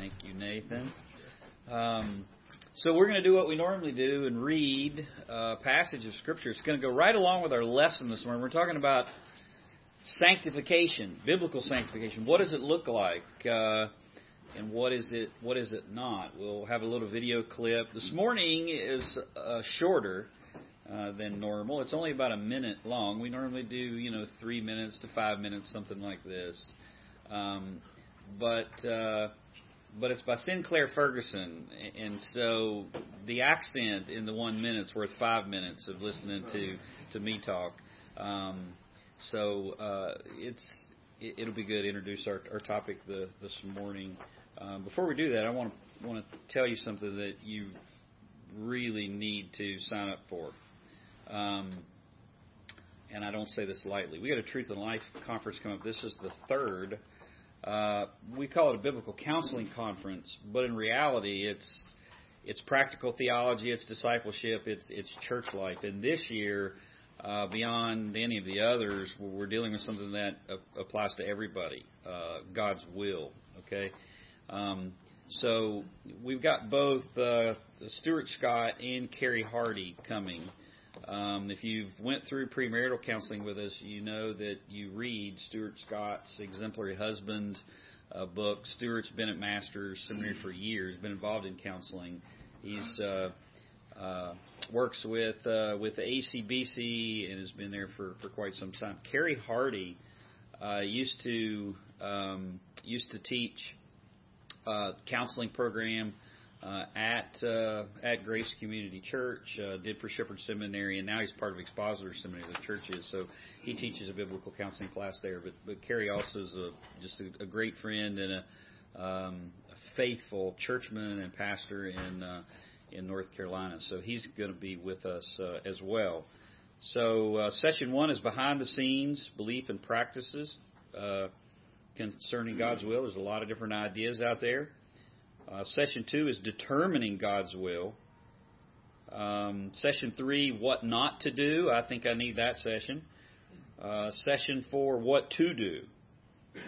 Thank you, Nathan. Um, so we're going to do what we normally do and read a passage of Scripture. It's going to go right along with our lesson this morning. We're talking about sanctification, biblical sanctification. What does it look like, uh, and what is it? What is it not? We'll have a little video clip. This morning is uh, shorter. Uh, than normal. It's only about a minute long. We normally do, you know, three minutes to five minutes, something like this. Um, but uh, but it's by Sinclair Ferguson, and so the accent in the one minute's worth five minutes of listening to to me talk. Um, so uh, it's it, will be good to introduce our, our topic the, this morning. Um, before we do that, I want to want to tell you something that you really need to sign up for. Um, and I don't say this lightly. We got a Truth and Life conference coming up. This is the third uh, we call it a biblical counseling conference, but in reality, it's it's practical theology, it's discipleship, it's it's church life. And this year, uh, beyond any of the others, we're dealing with something that applies to everybody, uh, God's will. Okay, um, so we've got both uh, Stuart Scott and Carey Hardy coming. Um, if you've went through premarital counseling with us, you know that you read Stuart Scott's Exemplary Husband uh, book. Stuart's been at Masters Seminary for years, been involved in counseling. He's uh, uh, works with uh, with ACBC and has been there for, for quite some time. Carey Hardy uh, used to um, used to teach uh, counseling program uh, at uh, at Grace Community Church, uh, did for Shepherd Seminary, and now he's part of Expositor Seminary, the church is. So he teaches a biblical counseling class there. But but Carey also is a, just a, a great friend and a, um, a faithful churchman and pastor in uh, in North Carolina. So he's going to be with us uh, as well. So uh, session one is behind the scenes belief and practices uh, concerning God's will. There's a lot of different ideas out there. Uh, session two is determining God's will. Um, session three, what not to do. I think I need that session. Uh, session four, what to do.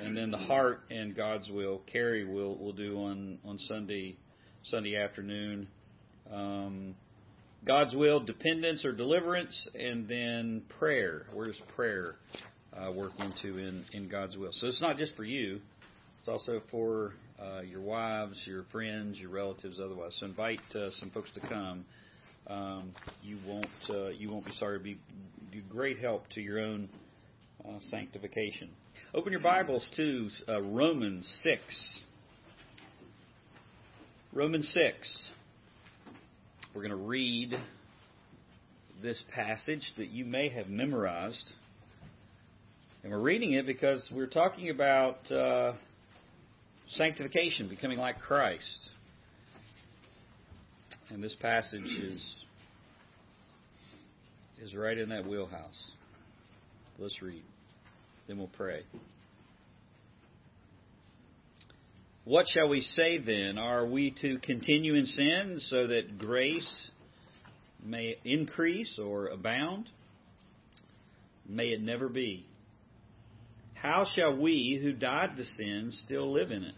And then the heart and God's will. Carey will will do on on Sunday Sunday afternoon. Um, God's will, dependence or deliverance, and then prayer. Where does prayer uh, work into in, in God's will? So it's not just for you; it's also for uh, your wives, your friends, your relatives, otherwise. So invite uh, some folks to come. Um, you won't uh, you won't be sorry. To be do great help to your own uh, sanctification. Open your Bibles to uh, Romans six. Romans six. We're going to read this passage that you may have memorized. And we're reading it because we're talking about uh, sanctification, becoming like Christ. And this passage is is right in that wheelhouse. Let's read. Then we'll pray. What shall we say then? Are we to continue in sin so that grace may increase or abound? May it never be. How shall we who died to sin still live in it?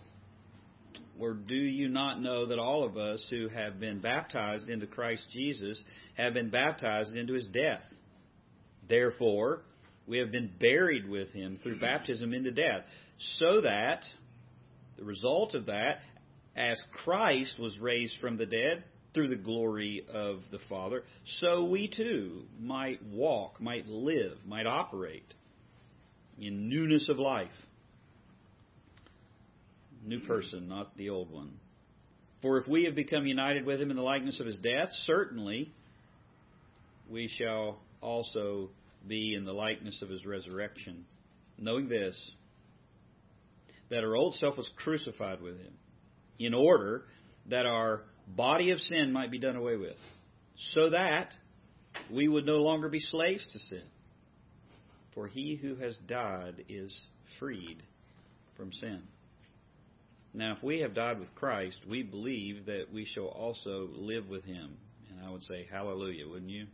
Or do you not know that all of us who have been baptized into Christ Jesus have been baptized into his death? Therefore, we have been buried with him through mm-hmm. baptism into death, so that the result of that, as Christ was raised from the dead through the glory of the Father, so we too might walk, might live, might operate in newness of life new person, not the old one. For if we have become united with him in the likeness of his death, certainly we shall also be in the likeness of his resurrection. Knowing this, that our old self was crucified with him, in order that our body of sin might be done away with, so that we would no longer be slaves to sin. For he who has died is freed from sin. Now, if we have died with Christ, we believe that we shall also live with him. And I would say, Hallelujah, wouldn't you?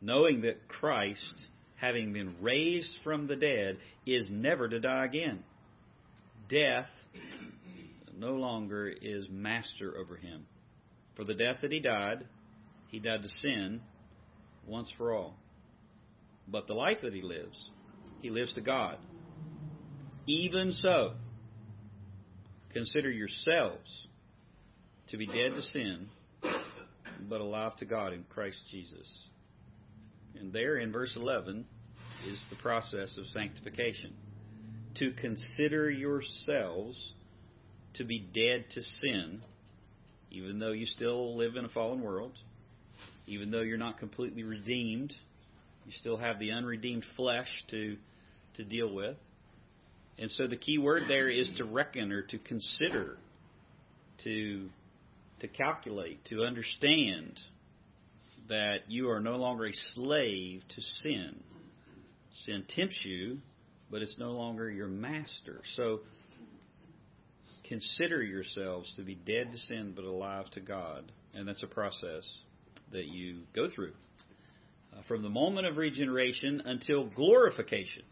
Knowing that Christ, having been raised from the dead, is never to die again. Death, no longer is master over him. For the death that he died, he died to sin once for all. But the life that he lives, he lives to God. Even so, consider yourselves to be dead to sin, but alive to God in Christ Jesus. And there in verse 11 is the process of sanctification. To consider yourselves to be dead to sin, even though you still live in a fallen world, even though you're not completely redeemed, you still have the unredeemed flesh to to deal with. And so the key word there is to reckon or to consider, to to calculate, to understand that you are no longer a slave to sin. Sin tempts you, but it's no longer your master. So consider yourselves to be dead to sin but alive to God. And that's a process that you go through. Uh, from the moment of regeneration until glorification.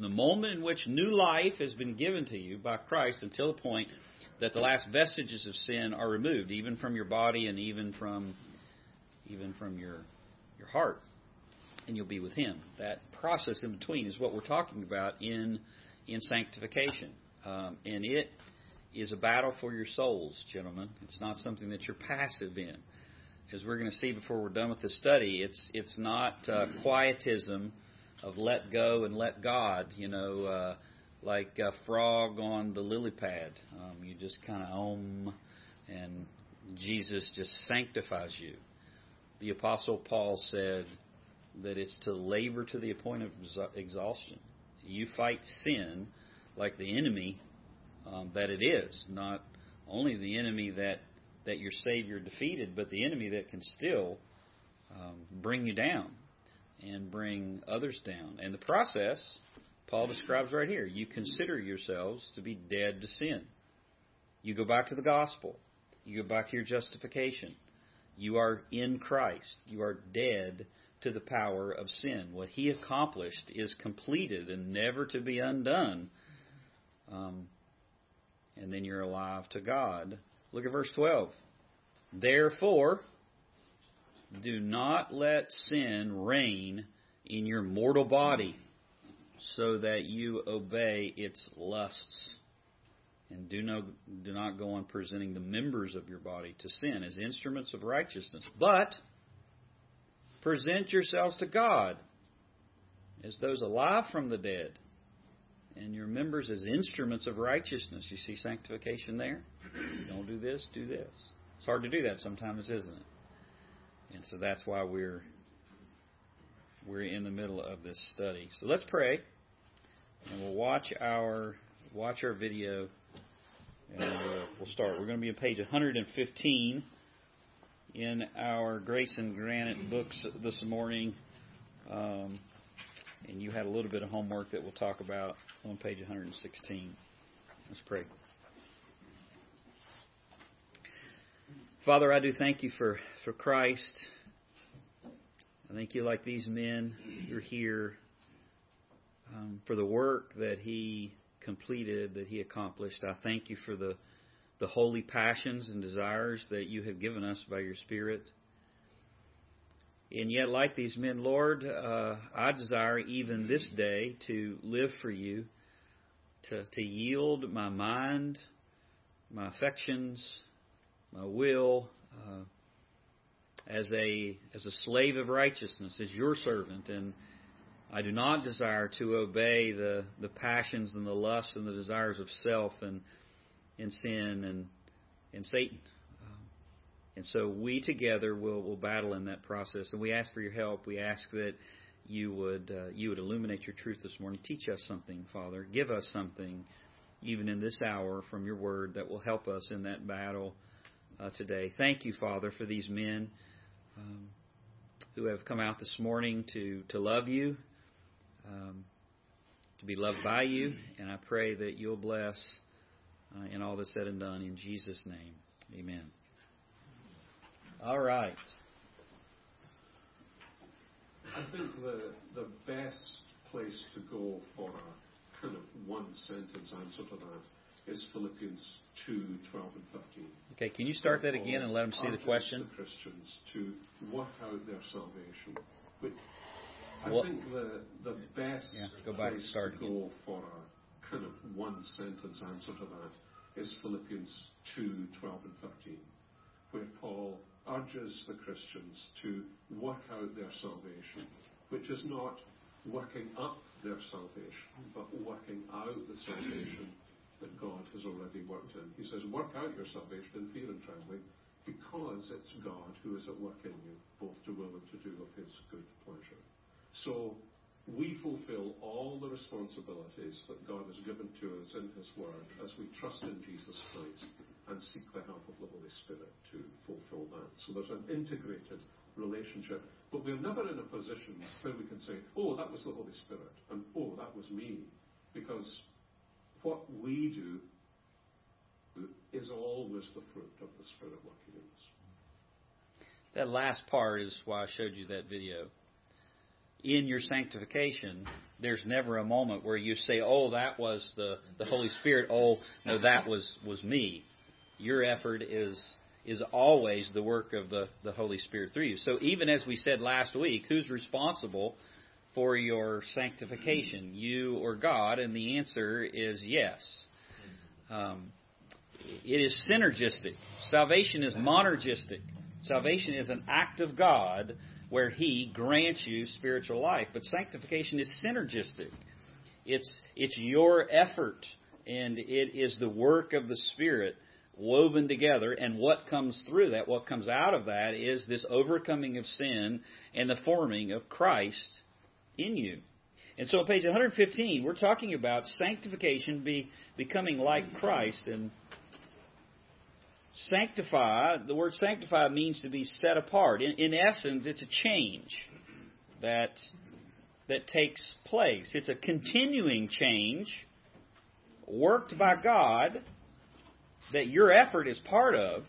The moment in which new life has been given to you by Christ until the point that the last vestiges of sin are removed, even from your body and even from even from your your heart, and you'll be with Him. That process in between is what we're talking about in in sanctification, um, and it is a battle for your souls, gentlemen. It's not something that you're passive in. As we're going to see before we're done with this study, it's it's not uh, quietism of let go and let God. You know. Uh, like a frog on the lily pad. Um, you just kind of om, and Jesus just sanctifies you. The Apostle Paul said that it's to labor to the point of exhaustion. You fight sin like the enemy um, that it is, not only the enemy that that your Savior defeated, but the enemy that can still um, bring you down and bring others down. And the process Paul describes right here. You consider yourselves to be dead to sin. You go back to the gospel. You go back to your justification. You are in Christ. You are dead to the power of sin. What he accomplished is completed and never to be undone. Um, and then you're alive to God. Look at verse 12. Therefore, do not let sin reign in your mortal body so that you obey its lusts. And do, no, do not go on presenting the members of your body to sin as instruments of righteousness, but present yourselves to God as those alive from the dead, and your members as instruments of righteousness. You see sanctification there? Don't do this, do this. It's hard to do that sometimes, isn't it? And so that's why we're we're in the middle of this study. So let's pray, and we'll watch our watch our video, and we'll, we'll start. We're going to be on page 115 in our Grace and Granite books this morning, um, and you had a little bit of homework that we'll talk about on page 116. Let's pray. Father, I do thank you for, for Christ. I thank you, like these men, you're here um, for the work that he completed, that he accomplished. I thank you for the the holy passions and desires that you have given us by your Spirit. And yet, like these men, Lord, uh, I desire even this day to live for you, to, to yield my mind, my affections, my will, uh, as a as a slave of righteousness, as your servant, and I do not desire to obey the the passions and the lusts and the desires of self and and sin and and Satan. Um, and so we together will will battle in that process, and we ask for your help. We ask that you would uh, you would illuminate your truth this morning. Teach us something, Father. Give us something, even in this hour, from your word that will help us in that battle uh, today. Thank you, Father, for these men um, who have come out this morning to, to love you, um, to be loved by you, and I pray that you'll bless uh, in all that's said and done. In Jesus' name, amen. All right. I think the the best place to go for a kind of one sentence answer to that is Philippians 2 12 and 13. Okay, can you start that again and let them see the question? The Christians to work out their salvation. But I What- think the the best Yeah, go back place start to again. go for a kind of one sentence answer to that is Philippians 2 12 and 13, where Paul urges the Christians to work out their salvation, which is not working up their salvation, but working out the salvation that God has already worked in. He says, Work out your salvation in fear and trembling, because it's God who is at work in you, both to will and to do of His good pleasure. So we fulfill all the responsibilities that God has given to us in His Word as we trust in Jesus Christ and seek the help of the Holy Spirit to fulfill that. So there's an integrated relationship. But we're never in a position where we can say, oh, that was the Holy Spirit, and oh, that was me. Because what we do is always the fruit of the Spirit working in us. That last part is why I showed you that video. In your sanctification, there's never a moment where you say, "Oh, that was the the Holy Spirit." Oh, no, that was was me. Your effort is is always the work of the the Holy Spirit through you. So even as we said last week, who's responsible for your sanctification, you or God? And the answer is yes. Um, it is synergistic. Salvation is monergistic. Salvation is an act of God where He grants you spiritual life. But sanctification is synergistic. It's, it's your effort, and it is the work of the Spirit woven together. And what comes through that, what comes out of that, is this overcoming of sin and the forming of Christ in you. And so on page 115, we're talking about sanctification, be, becoming like Christ. And sanctify, the word sanctify means to be set apart. In, in essence, it's a change that, that takes place. It's a continuing change worked by God that your effort is part of,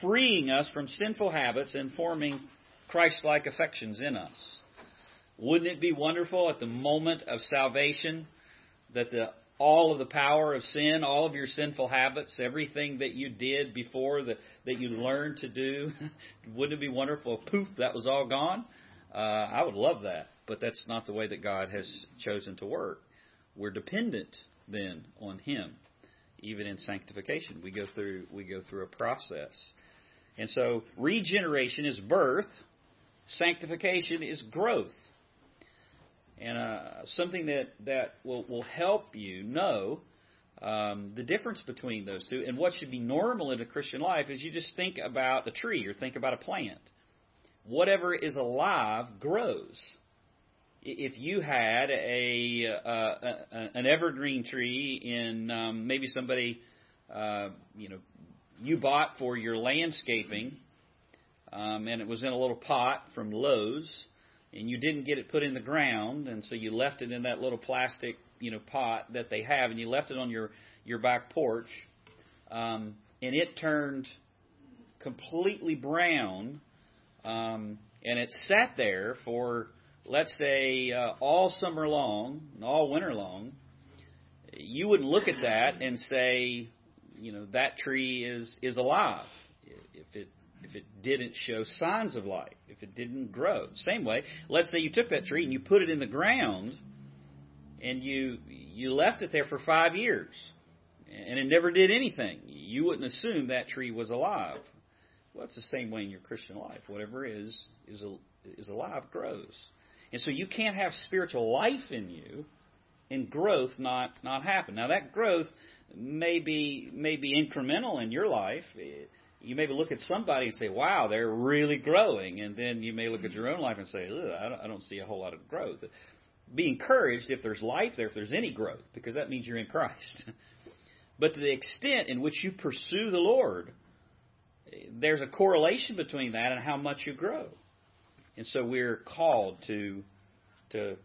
freeing us from sinful habits and forming Christ like affections in us. Wouldn't it be wonderful at the moment of salvation that the all of the power of sin, all of your sinful habits, everything that you did before that, that you learned to do, wouldn't it be wonderful? Poof, that was all gone. Uh, I would love that, but that's not the way that God has chosen to work. We're dependent then on Him, even in sanctification. We go through we go through a process, and so regeneration is birth, sanctification is growth and uh, something that that will will help you know um, the difference between those two and what should be normal in a Christian life is you just think about a tree or think about a plant. Whatever is alive grows. If you had a, uh, a an evergreen tree in um, maybe somebody uh, you know you bought for your landscaping, um, and it was in a little pot from Lowe's and you didn't get it put in the ground, and so you left it in that little plastic, you know, pot that they have, and you left it on your your back porch, um, and it turned completely brown, um, and it sat there for let's say uh, all summer long, all winter long. You wouldn't look at that and say, you know, that tree is is alive. If it didn't show signs of life, if it didn't grow. Same way, let's say you took that tree and you put it in the ground and you you left it there for 5 years and it never did anything. You wouldn't assume that tree was alive. Well, it's the same way in your Christian life. Whatever is is is alive grows. And so you can't have spiritual life in you and growth not not happen. Now that growth may be may be incremental in your life. It, you maybe look at somebody and say, "Wow, they're really growing," and then you may look at your own life and say, I don't, "I don't see a whole lot of growth." Be encouraged if there's life there, if there's any growth, because that means you're in Christ. but to the extent in which you pursue the Lord, there's a correlation between that and how much you grow, and so we're called to to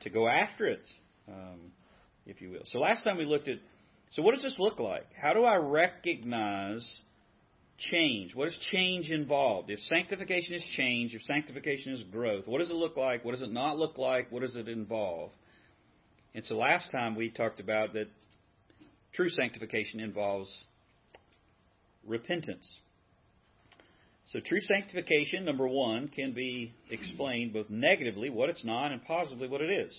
to go after it, um, if you will. So last time we looked at, so what does this look like? How do I recognize change? What is change involved? If sanctification is change, if sanctification is growth, what does it look like? What does it not look like? What does it involve? And so last time we talked about that True sanctification involves repentance. So, true sanctification, number one, can be explained both negatively, what it's not, and positively, what it is.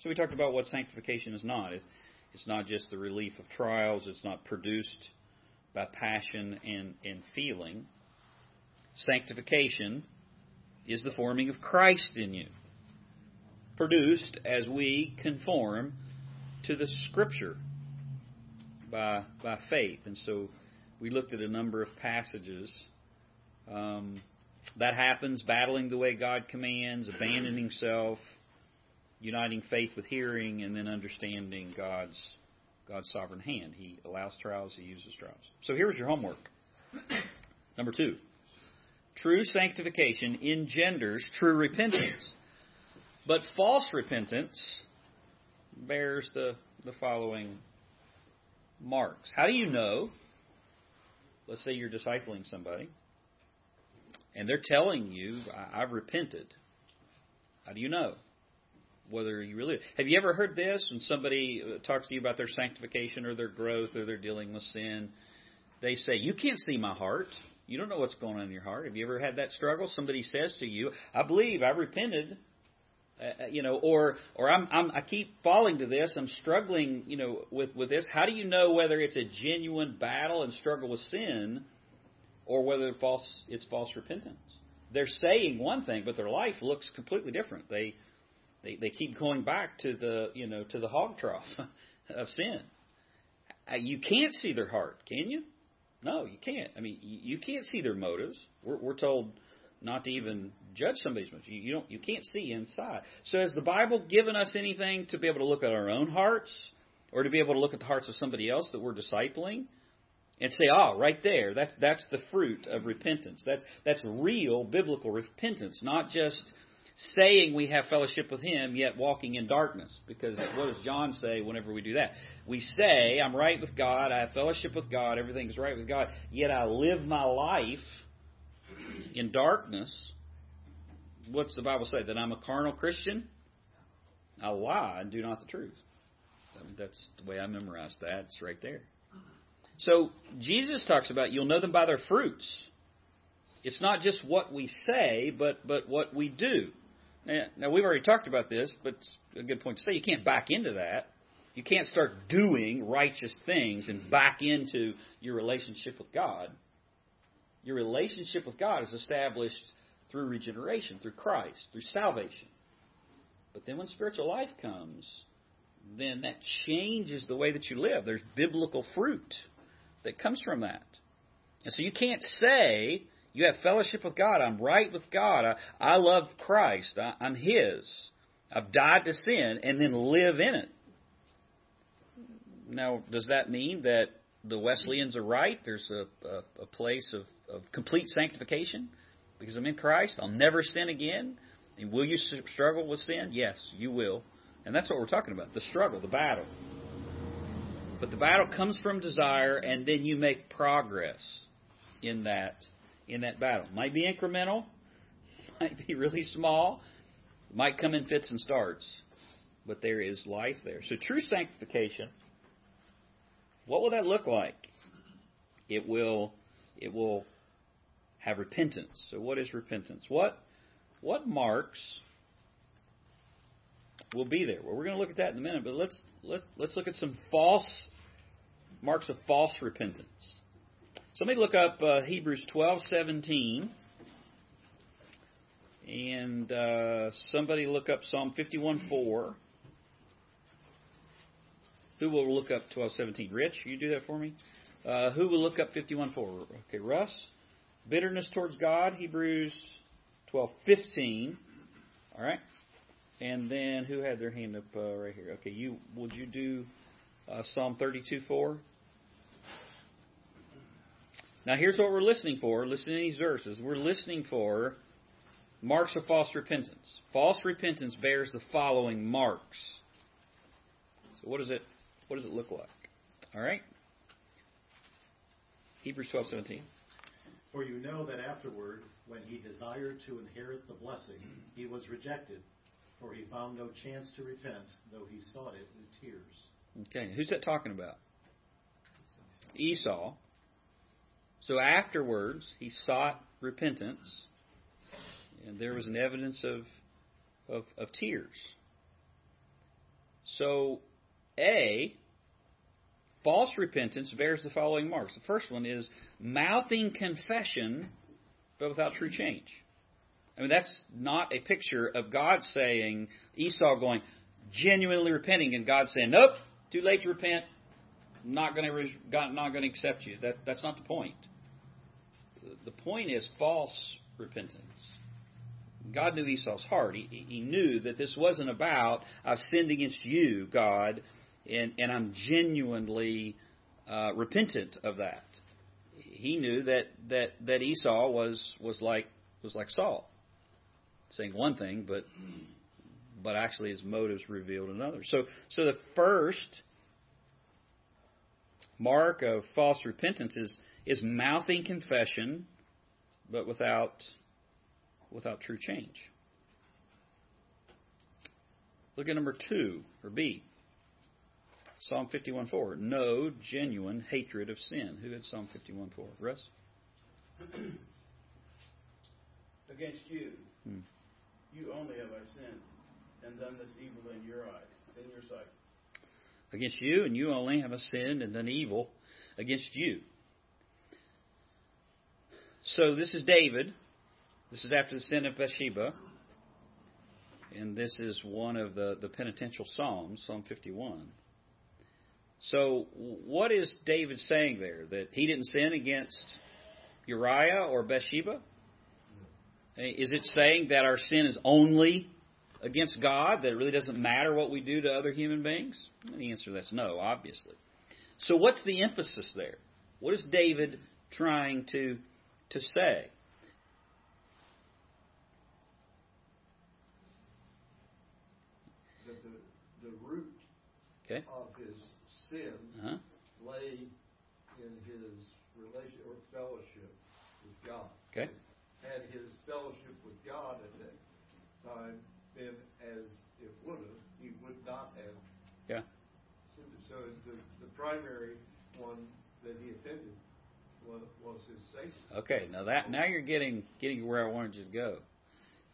So, we talked about what sanctification is not. It's, it's not just the relief of trials, it's not produced by passion and, and feeling. Sanctification is the forming of Christ in you, produced as we conform to the Scripture by, by faith. And so we looked at a number of passages. Um, that happens battling the way God commands, abandoning self, uniting faith with hearing, and then understanding God's God's sovereign hand. He allows trials, he uses trials. So here's your homework. Number two. True sanctification engenders true repentance. But false repentance bears the, the following marks. How do you know? Let's say you're discipling somebody, and they're telling you, I've repented. How do you know? Whether you really have you ever heard this when somebody uh, talks to you about their sanctification or their growth or they're dealing with sin? They say, You can't see my heart. You don't know what's going on in your heart. Have you ever had that struggle? Somebody says to you, I believe, I repented, uh, uh, you know, or or I'm, I'm I keep falling to this. I'm struggling, you know, with with this. How do you know whether it's a genuine battle and struggle with sin, or whether false it's false repentance? They're saying one thing, but their life looks completely different. They they they keep going back to the you know to the hog trough of sin. Uh, you can't see their heart, can you? No, you can't. I mean, you can't see their motives. We're, we're told not to even judge somebody's motives. You, you don't, you can't see inside. So, has the Bible given us anything to be able to look at our own hearts, or to be able to look at the hearts of somebody else that we're discipling, and say, "Ah, oh, right there, that's that's the fruit of repentance. That's that's real biblical repentance, not just." Saying we have fellowship with Him, yet walking in darkness. Because what does John say whenever we do that? We say, I'm right with God, I have fellowship with God, everything's right with God, yet I live my life in darkness, what's the Bible say? That I'm a carnal Christian? I lie and do not the truth. That's the way I memorized that. It's right there. So Jesus talks about you'll know them by their fruits. It's not just what we say, but but what we do. Now, we've already talked about this, but it's a good point to say you can't back into that. You can't start doing righteous things and back into your relationship with God. Your relationship with God is established through regeneration, through Christ, through salvation. But then when spiritual life comes, then that changes the way that you live. There's biblical fruit that comes from that. And so you can't say you have fellowship with God. I'm right with God. I, I love Christ. I, I'm His. I've died to sin and then live in it. Now, does that mean that the Wesleyans are right? There's a, a, a place of of complete sanctification because I'm in Christ. I'll never sin again. And will you struggle with sin? Yes, you will. And that's what we're talking about the struggle, the battle. But the battle comes from desire, and then you make progress in that in that battle. Might be incremental, might be really small, might come in fits and starts, but there is life there. So true sanctification, what will that look like? It will it will have repentance. So, what is repentance? What what marks will be there? Well, we're going to look at that in a minute, but let's let's let's look at some false marks of false repentance. So, let me look up uh, Hebrews twelve seventeen. And uh, somebody look up Psalm 51 4. Who will look up 1217? Rich, you do that for me? Uh, who will look up 51 4? Okay, Russ bitterness towards God, Hebrews 12:15. All right, and then who had their hand up uh, right here? Okay, you would you do uh, Psalm 32:4? Now here's what we're listening for. Listen to these verses. We're listening for marks of false repentance. False repentance bears the following marks. So what does it what does it look like? All right. Hebrews 12:17. For you know that afterward, when he desired to inherit the blessing, he was rejected, for he found no chance to repent, though he sought it with tears. Okay, who's that talking about? Esau. So afterwards, he sought repentance, and there was an evidence of, of, of tears. So, A, false repentance bears the following marks. The first one is mouthing confession, but without true change. I mean, that's not a picture of God saying, Esau going, genuinely repenting, and God saying, nope, too late to repent, not going to, not going to accept you. That, that's not the point. The point is false repentance. God knew Esau's heart. He, he knew that this wasn't about, I've sinned against you, God, and, and I'm genuinely uh, repentant of that. He knew that, that, that Esau was, was, like, was like Saul, saying one thing, but, but actually his motives revealed another. So, so the first mark of false repentance is, is mouthing confession, but without without true change. Look at number two, or B. Psalm 51:4. No genuine hatred of sin. Who had Psalm 51:4? Russ? Against you, hmm. you only have I sinned and done this evil in your eyes, in your sight. Against you, and you only have I sinned and done evil against you. So this is David this is after the sin of Bathsheba. And this is one of the, the penitential Psalms, Psalm 51. So, what is David saying there? That he didn't sin against Uriah or Bathsheba? Is it saying that our sin is only against God, that it really doesn't matter what we do to other human beings? the answer to that's no, obviously. So, what's the emphasis there? What is David trying to, to say? The, the, the root okay. of his sin uh-huh. lay in his relation or fellowship with God. Okay. Had his fellowship with God at that time been as it would have, he would not have. Yeah. So, so the, the primary one that he attended was, his safety. Okay, now that now you're getting getting where I wanted you to go.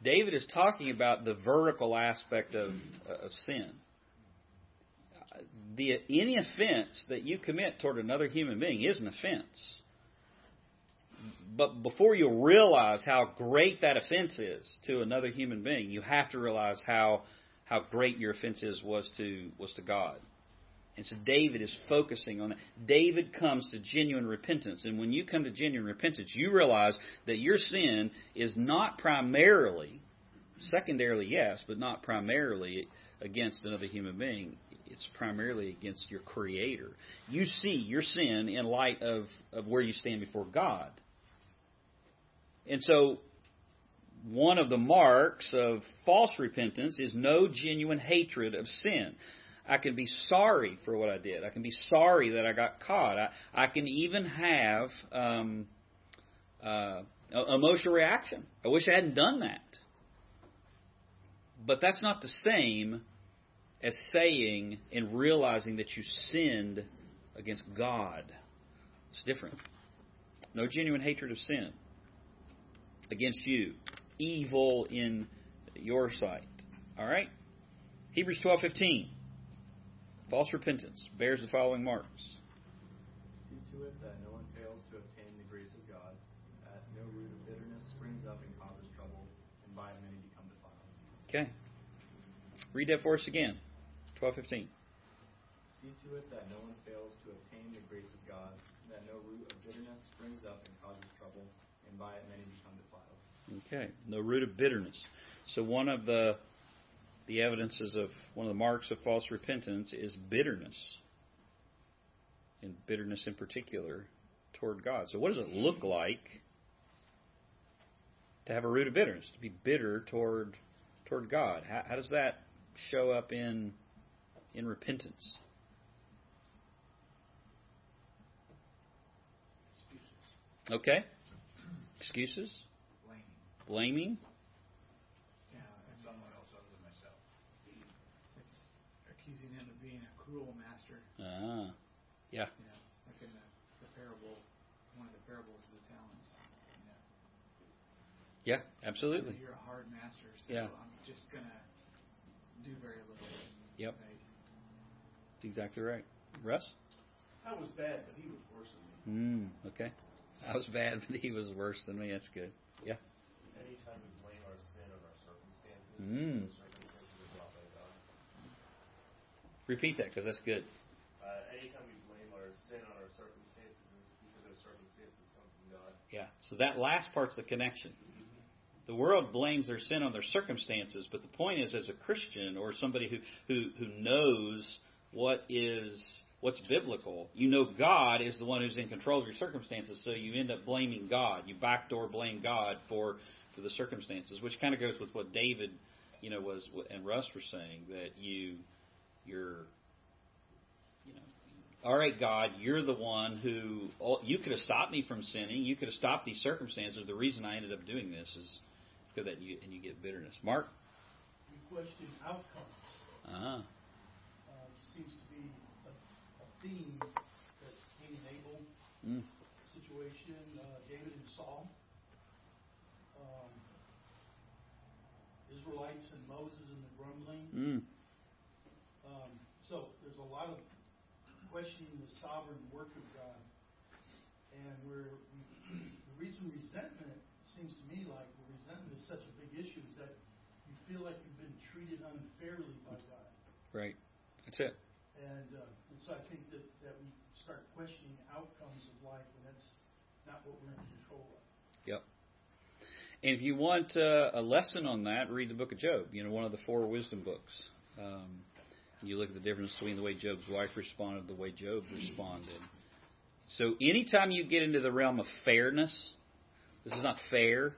David is talking about the vertical aspect of of sin the any offense that you commit toward another human being is an offense. But before you realize how great that offense is to another human being, you have to realize how how great your offense is was to was to God. And so David is focusing on that. David comes to genuine repentance. And when you come to genuine repentance, you realize that your sin is not primarily, secondarily, yes, but not primarily against another human being it's primarily against your Creator. You see your sin in light of, of where you stand before God. And so, one of the marks of false repentance is no genuine hatred of sin. I can be sorry for what I did. I can be sorry that I got caught. I, I can even have um, uh, emotional reaction. I wish I hadn't done that. But that's not the same as saying and realizing that you sinned against God. It's different. No genuine hatred of sin against you, evil in your sight. All right? Hebrews 12:15. False repentance bears the following marks. See to it that no one fails to obtain the grace of God, that no root of bitterness springs up and causes trouble, and by it many become defiled. Okay. Read that for us again. 12:15. See to it that no one fails to obtain the grace of God, that no root of bitterness springs up and causes trouble, and by it many become defiled. Okay, no root of bitterness. So one of the the evidences of one of the marks of false repentance is bitterness. And bitterness in particular toward God. So what does it look like to have a root of bitterness, to be bitter toward toward God? How, how does that show up in in repentance. Okay. Excuses? Blaming. Blaming? Yeah, someone else other than myself. It's like accusing him of being a cruel master. Ah. Yeah. You know, like in the parable, one of the parables of the talents. You know, Yeah, absolutely. You're a hard master, so Yeah. I'm just gonna do very little. Yep. Right? That's exactly right. Russ? I was bad, but he was worse than me. Mm, okay. I was bad, but he was worse than me. That's good. Yeah. Anytime we blame our sin on our circumstances, Mm. those circumstances are brought by God. Repeat that because that's good. Uh, anytime we blame our sin on our circumstances, because those circumstances come from God. Yeah. So that last part's the connection. The world blames their sin on their circumstances, but the point is, as a Christian or somebody who who, who knows what is what's biblical, you know God is the one who's in control of your circumstances, so you end up blaming God. You backdoor blame God for for the circumstances, which kind of goes with what David, you know, was and Russ were saying that you you're all right, God, you're the one who oh, you could have stopped me from sinning. You could have stopped these circumstances. The reason I ended up doing this is because that you and you get bitterness. Mark, You question outcomes. uh Um, seems to be a, a theme that Cain and Abel mm, situation, uh, David and Saul, um, Israelites and Moses and the grumbling. mm, Um, so there's a lot of questioning the sovereign work of God, and where we, the reason resentment seems to me like resentment is such a big issue is that you feel like you've been treated unfairly by God. right. That's it. And, uh, and so I think that, that we start questioning outcomes of life and that's not what we're in control of. Yep. And if you want uh, a lesson on that, read the book of Job. You know, one of the four wisdom books. Um, you look at the difference between the way Job's wife responded, and the way Job responded. So anytime you get into the realm of fairness, this is not fair.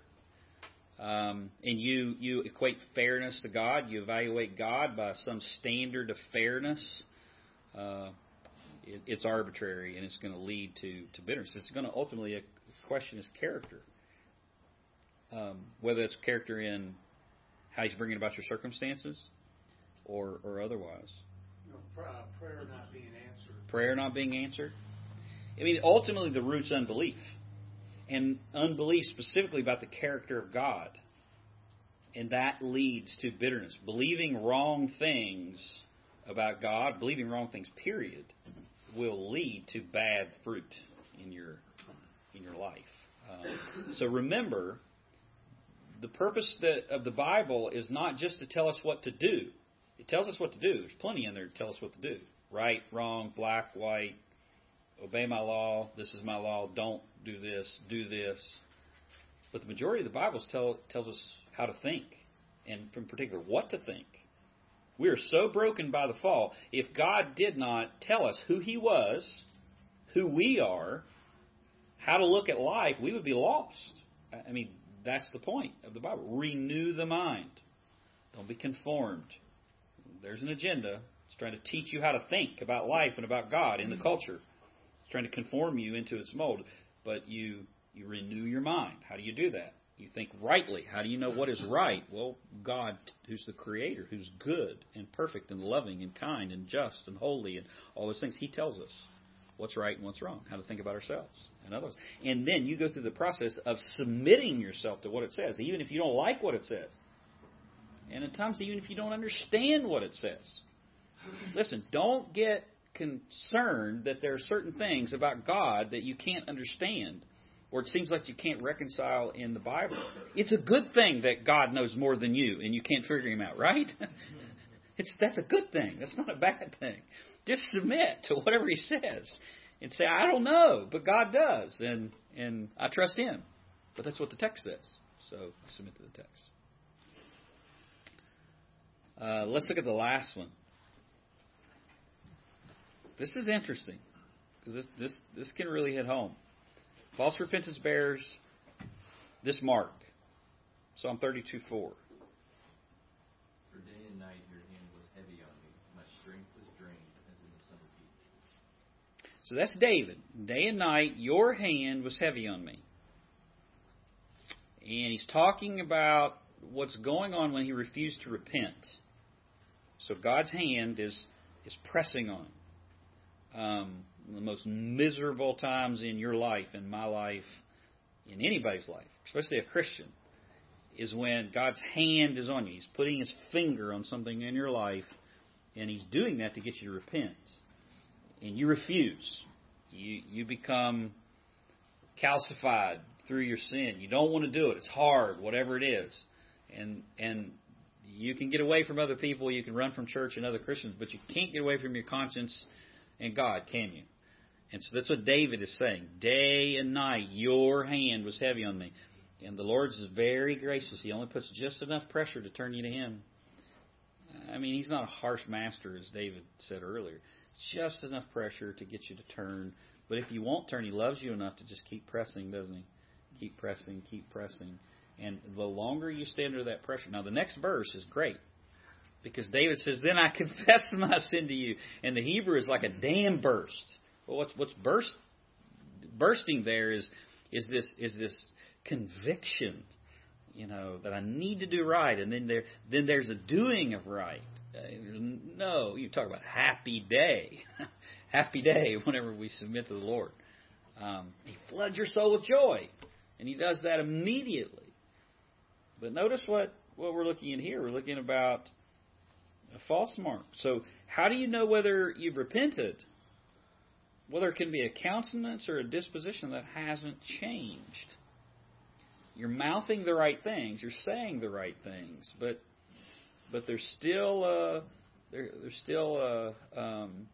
Um, and you, you equate fairness to God, you evaluate God by some standard of fairness, uh, it, it's arbitrary and it's going to lead to, to bitterness. It's going to ultimately question his character. Um, whether it's character in how he's bringing about your circumstances or, or otherwise. You know, uh, prayer not being answered. Prayer not being answered. I mean, ultimately, the root's unbelief. And unbelief specifically about the character of God. And that leads to bitterness. Believing wrong things about God, believing wrong things, period, will lead to bad fruit in your in your life. Um, so remember, the purpose that, of the Bible is not just to tell us what to do. It tells us what to do. There's plenty in there to tell us what to do. Right, wrong, black, white, obey my law, this is my law, don't do this, do this. But the majority of the Bible tell, tells us how to think, and in particular, what to think. We are so broken by the fall. If God did not tell us who He was, who we are, how to look at life, we would be lost. I mean, that's the point of the Bible. Renew the mind. Don't be conformed. There's an agenda. It's trying to teach you how to think about life and about God in the hmm. culture. It's trying to conform you into its mold. But you you renew your mind. How do you do that? You think rightly. How do you know what is right? Well, God, who's the creator, who's good and perfect and loving and kind and just and holy and all those things, He tells us what's right and what's wrong, how to think about ourselves and others. And then you go through the process of submitting yourself to what it says, even if you don't like what it says. And at times, even if you don't understand what it says. Listen, don't get concerned that there are certain things about God that you can't understand or it seems like you can't reconcile in the Bible. It's a good thing that God knows more than you and you can't figure him out, right? It's that's a good thing. That's not a bad thing. Just submit to whatever he says and say, I don't know, but God does and and I trust him. But that's what the text says. So submit to the text. Uh, let's look at the last one. This is interesting because this, this, this can really hit home. False repentance bears this mark Psalm 32 4. For day and night your hand was heavy on me. My strength was drained as in the summer heat. So that's David. Day and night your hand was heavy on me. And he's talking about what's going on when he refused to repent. So God's hand is is pressing on. Um, the most miserable times in your life, in my life, in anybody's life, especially a Christian, is when God's hand is on you. He's putting His finger on something in your life, and He's doing that to get you to repent. And you refuse. You you become calcified through your sin. You don't want to do it. It's hard, whatever it is. And and you can get away from other people, you can run from church and other Christians, but you can't get away from your conscience and God, can you? And so that's what David is saying. Day and night, your hand was heavy on me. And the Lord's is very gracious. He only puts just enough pressure to turn you to Him. I mean, He's not a harsh master, as David said earlier. Just enough pressure to get you to turn. But if you won't turn, He loves you enough to just keep pressing, doesn't He? Keep pressing, keep pressing. And the longer you stay under that pressure. Now, the next verse is great. Because David says, Then I confess my sin to you. And the Hebrew is like a dam burst. Well, what's, what's burst, bursting there is, is, this, is this conviction, you know, that I need to do right. And then, there, then there's a doing of right. Uh, no, you talk about happy day. happy day whenever we submit to the Lord. Um, he floods your soul with joy. And he does that immediately. But notice what, what we're looking at here. We're looking about a false mark. So, how do you know whether you've repented? Well, there can be a countenance or a disposition that hasn't changed. You're mouthing the right things, you're saying the right things, but but there's still a, there, there's still a, um,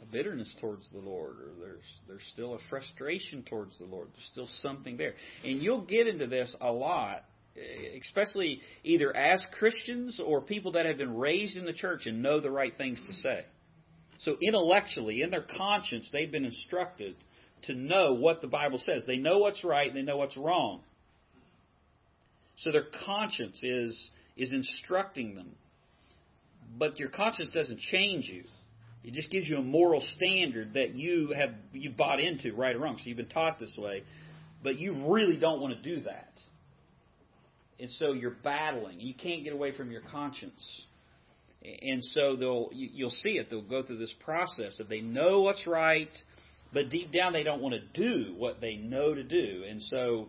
a bitterness towards the Lord, or there's there's still a frustration towards the Lord. There's still something there, and you'll get into this a lot Eh, especially either as Christians or people that have been raised in the church and know the right things to say. So intellectually, in their conscience, they've been instructed to know what the Bible says. They know what's right and they know what's wrong. So their conscience is is instructing them. But your conscience doesn't change you. It just gives you a moral standard that you have you've bought into, right or wrong. So you've been taught this way, but you really don't want to do that. And so you're battling. You can't get away from your conscience. And so they'll you'll see it. They'll go through this process that they know what's right, but deep down they don't want to do what they know to do. And so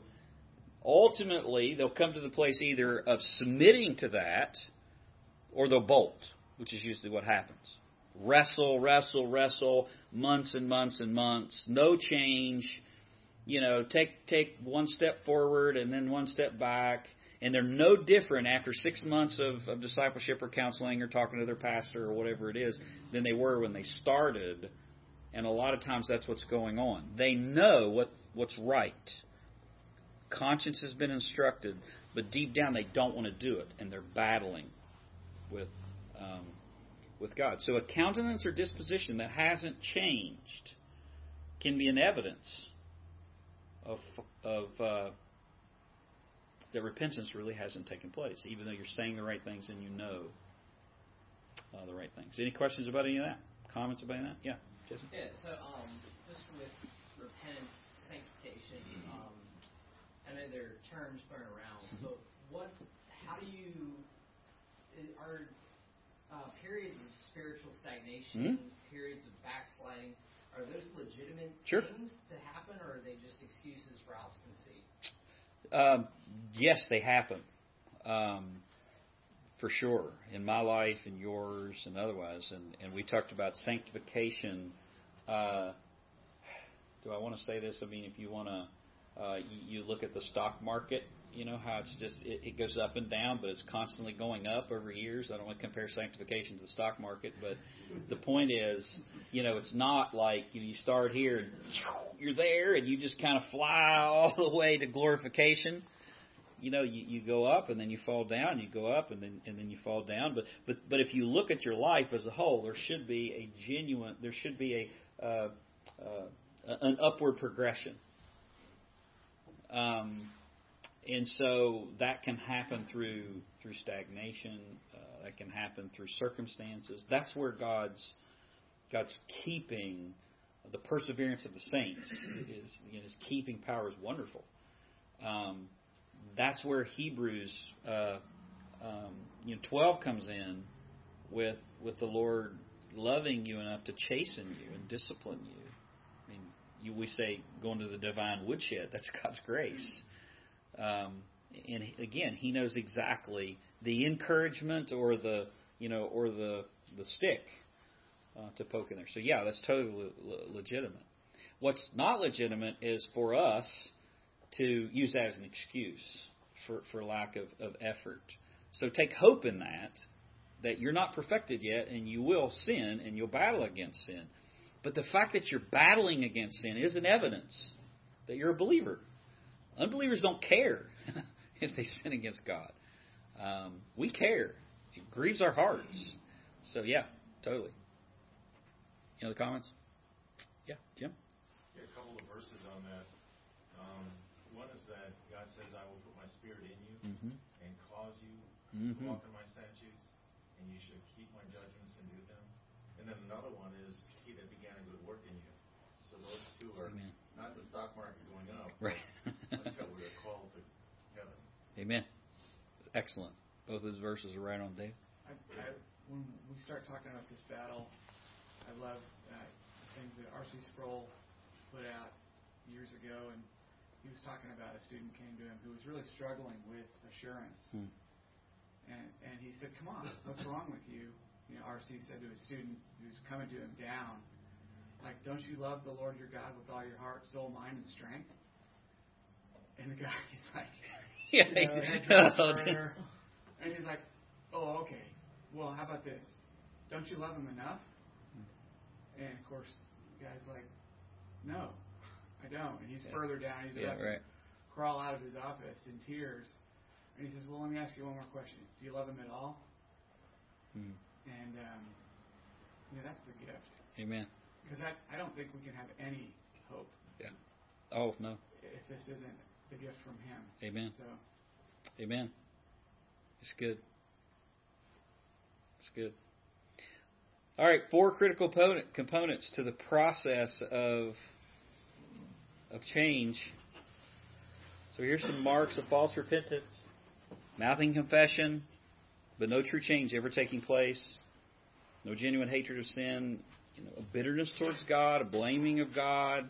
ultimately they'll come to the place either of submitting to that or they'll bolt, which is usually what happens. Wrestle, wrestle, wrestle, months and months and months, no change. You know, take take one step forward and then one step back and they're no different after six months of, of discipleship or counseling or talking to their pastor or whatever it is than they were when they started. And a lot of times that's what's going on. They know what, what's right. Conscience has been instructed, but deep down they don't want to do it, and they're battling with um, with God. So a countenance or disposition that hasn't changed can be an evidence of of uh, that repentance really hasn't taken place, even though you're saying the right things and you know uh, the right things. Any questions about any of that? Comments about that? Yeah, Jason. Yeah. So um, just with repentance, sanctification, um, I know there are terms thrown around, mm-hmm. but what? How do you? Are uh, periods of spiritual stagnation, mm-hmm. periods of backsliding, are those legitimate sure. things to happen, or are they just excuses for obstinacy? Um, yes, they happen. Um, for sure, in my life and yours and otherwise. And, and we talked about sanctification. Uh, do I want to say this? I mean, if you want to, uh, you, you look at the stock market you know how it's just it, it goes up and down, but it's constantly going up over years. I don't want to compare sanctification to the stock market, but the point is, you know, it's not like you, you start here and you're there and you just kind of fly all the way to glorification. You know, you, you go up and then you fall down. You go up and then and then you fall down. But but but if you look at your life as a whole, there should be a genuine. There should be a uh, uh, an upward progression. Um, and so that can happen through through stagnation. Uh, that can happen through circumstances. That's where God's God's keeping the perseverance of the saints is you know, His keeping power is wonderful. Um, that's where Hebrews uh, um, you know 12 comes in with with the Lord loving you enough to chasten you and discipline you I you, we say going to the divine woodshed. That's God's grace. Um, and again, He knows exactly the encouragement or the you know or the the stick uh, to poke in there. So yeah, that's totally le- legitimate. What's not legitimate is for us to use that as an excuse for, for lack of, of effort. So take hope in that, that you're not perfected yet and you will sin and you'll battle against sin. But the fact that you're battling against sin is an evidence that you're a believer. Unbelievers don't care if they sin against God. Um, we care. It grieves our hearts. So yeah, totally. Any other comments? Yeah, Jim? Yeah, a couple of verses on that. Um, one is that God says, I will put my spirit in you Mhm. and cause you Mhm. to walk in my statutes, and you should keep my judgments and do them. And then another one is, he that began a good work in you. So those two are Amen. not the stock market going up. Right. That's how we're called to heaven. Amen. Excellent. Both those verses are right on, Dave. I, I, when we start talking about this battle, I love uh, things that R.C. Sproul put out years ago, and he was talking about a student came to him who was really struggling with assurance, Hmm. and and he said, "Come on, what's wrong with you?" You know, R.C. said to a student who's coming to him down, like, "Don't you love the Lord your God with all your heart, soul, mind, and strength?" And the guy, he's like, Yeah, you know, oh. And he's like, oh, okay. Well, how about this? Don't you love him enough? And of course, the guy's like, no, I don't. And he's Yeah. further down. He's Yeah, about right. to crawl out of his office in tears. And he says, well, let me ask you one more question. Do you love him at all? Hmm. And um, you know, that's the gift. Amen. Because I, I don't think we can have any hope Yeah. Oh no. if this isn't the gift from him. Amen. So Amen. It's good. It's good. All right, four critical component, components to the process of of change. So here's some marks of false repentance: mouthing confession, but no true change ever taking place. No genuine hatred of sin. You know, a bitterness towards God, a blaming of God.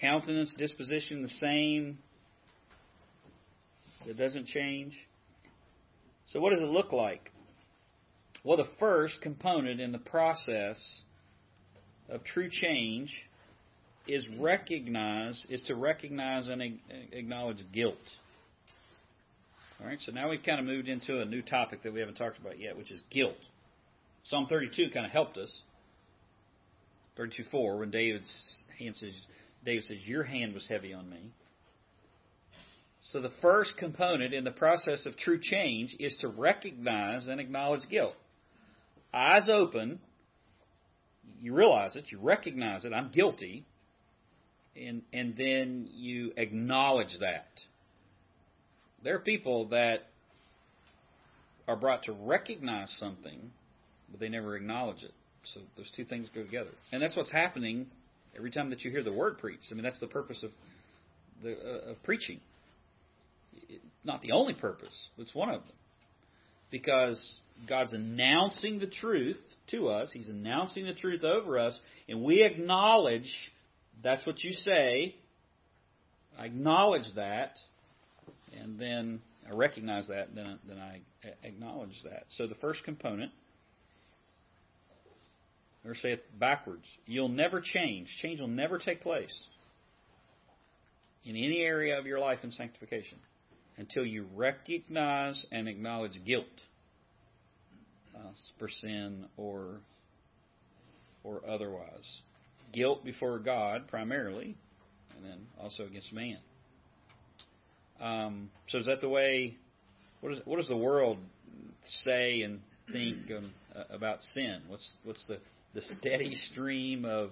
Countenance, disposition the same, it doesn't change. So, what does it look like? Well, the first component in the process of true change is recognize is to recognize and acknowledge guilt. All right, so now we've kind of moved into a new topic that we haven't talked about yet, which is guilt. Psalm 32 kind of helped us. 32:4, when David's hand says, David says, "Your hand was heavy on me." So the first component in the process of true change is to recognize and acknowledge guilt. Eyes open, you realize it, you recognize it, I'm guilty, and and then you acknowledge that. There are people that are brought to recognize something, but they never acknowledge it. So those two things go together. And that's what's happening every time that you hear the word preached. I mean, that's the purpose of the uh, of preaching not the only purpose, but it's one of them. Because God's announcing the truth to us, He's announcing the truth over us, and we acknowledge that's what you say. I acknowledge that, and then I recognize that, and then, then I acknowledge that. So the first component, or say it backwards, you'll never change. Change will never take place in any area of your life in sanctification until you recognize and acknowledge guilt uh, for sin or or otherwise. Guilt before God primarily, and then also against man. Um, so is that the way? What, is, what does the world say and think um, about sin? What's what's the the steady stream of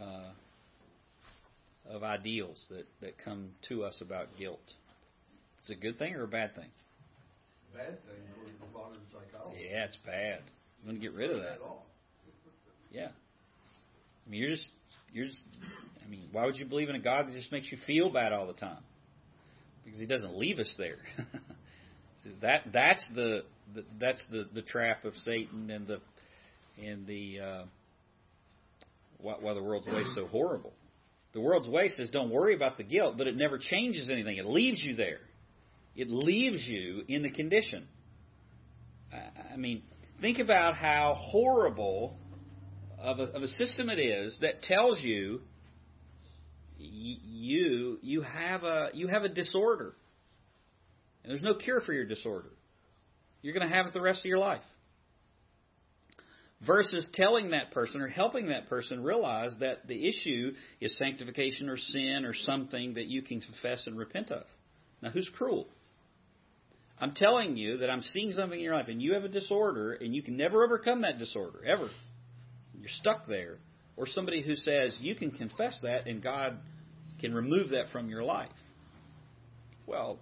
uh, of ideals that, that come to us about guilt? It's a good thing or a bad thing? Bad thing according to modern psychology. Yeah, it's bad. You want to get rid of that. Yeah. I mean, you're just, you're just, I mean, why would you believe in a God that just makes you feel bad all the time? Because He doesn't leave us there. so that that's the, the that's the the trap of Satan and the and the uh, why, why the world's way is so horrible. The world's way says don't worry about the guilt, but it never changes anything. It leaves you there. It leaves you in the condition. I mean, think about how horrible of a, of a system it is that tells you you you have a you have a disorder. And there's no cure for your disorder. You're going to have it the rest of your life. Versus telling that person or helping that person realize that the issue is sanctification or sin or something that you can confess and repent of. Now, who's cruel? I'm telling you that I'm seeing something in your life and you have a disorder and you can never overcome that disorder, ever. You're stuck there. Or somebody who says you can confess that and God can remove that from your life. Well,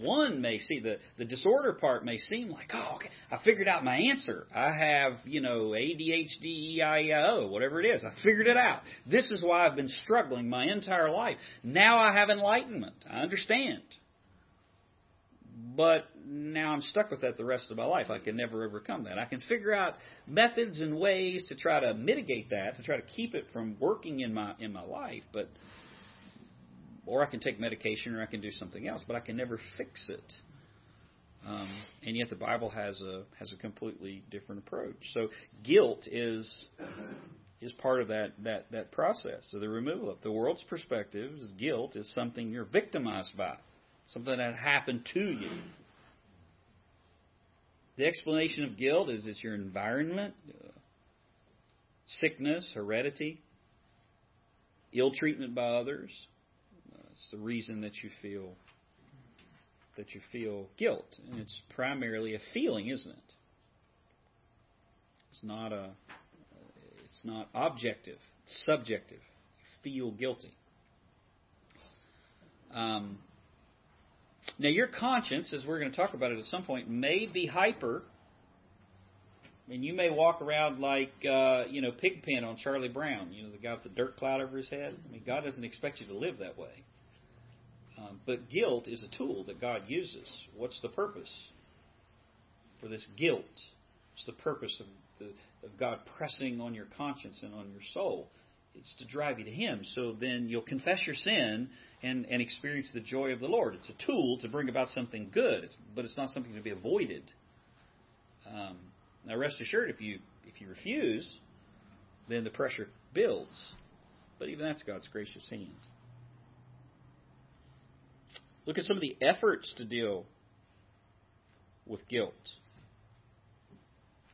one may see the the disorder part may seem like oh okay I figured out my answer. I have you know ADHD EIO whatever it is. I figured it out. This is why I've been struggling my entire life. Now I have enlightenment. I understand. But now I'm stuck with that the rest of my life. I can never overcome that. I can figure out methods and ways to try to mitigate that to try to keep it from working in my in my life but or I can take medication, or I can do something else, but I can never fix it. Um, and yet the Bible has a has a completely different approach. So guilt is is part of that that that process. So the removal of the world's perspective is guilt is something you're victimized by, something that happened to you. The explanation of guilt is it's your environment, uh, sickness, heredity, ill treatment by others, it's the reason that you feel that you feel guilt, and it's primarily a feeling, isn't it? It's not a it's not objective, it's subjective. You feel guilty. Um, now, your conscience, as we're going to talk about it at some point, may be hyper. I mean, you may walk around like, uh, you know, Pigpen on Charlie Brown, you know, the guy with the dirt cloud over his head. I mean, God doesn't expect you to live that way. Um, but guilt is a tool that God uses. What's the purpose for this guilt? It's the purpose of, the, of God pressing on your conscience and on your soul? It's to drive you to Him. So then you'll confess your sin and, and experience the joy of the Lord. It's a tool to bring about something good, it's, but it's not something to be avoided. Um, now, rest assured, if you if you refuse, then the pressure builds. But even that's God's gracious hand. Look at some of the efforts to deal with guilt.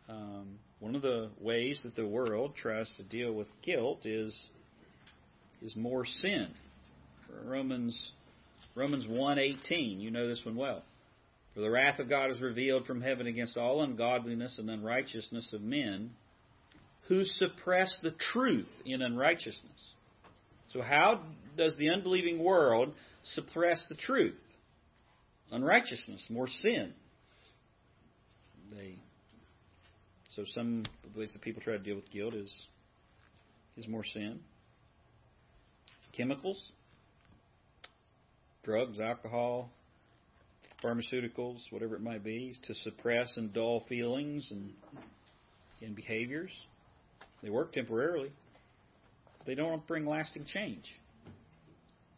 Um, one of the ways that the world tries to deal with guilt is is more sin. Romans Romans 1:18, you know this one well. For the wrath of God is revealed from heaven against all ungodliness and unrighteousness of men who suppress the truth in unrighteousness. So how does the unbelieving world suppress the truth. Unrighteousness, more sin. They so some of the ways that people try to deal with guilt is is more sin. Chemicals, drugs, alcohol, pharmaceuticals, whatever it might be, to suppress and dull feelings and and behaviors. They work temporarily. They don't bring lasting change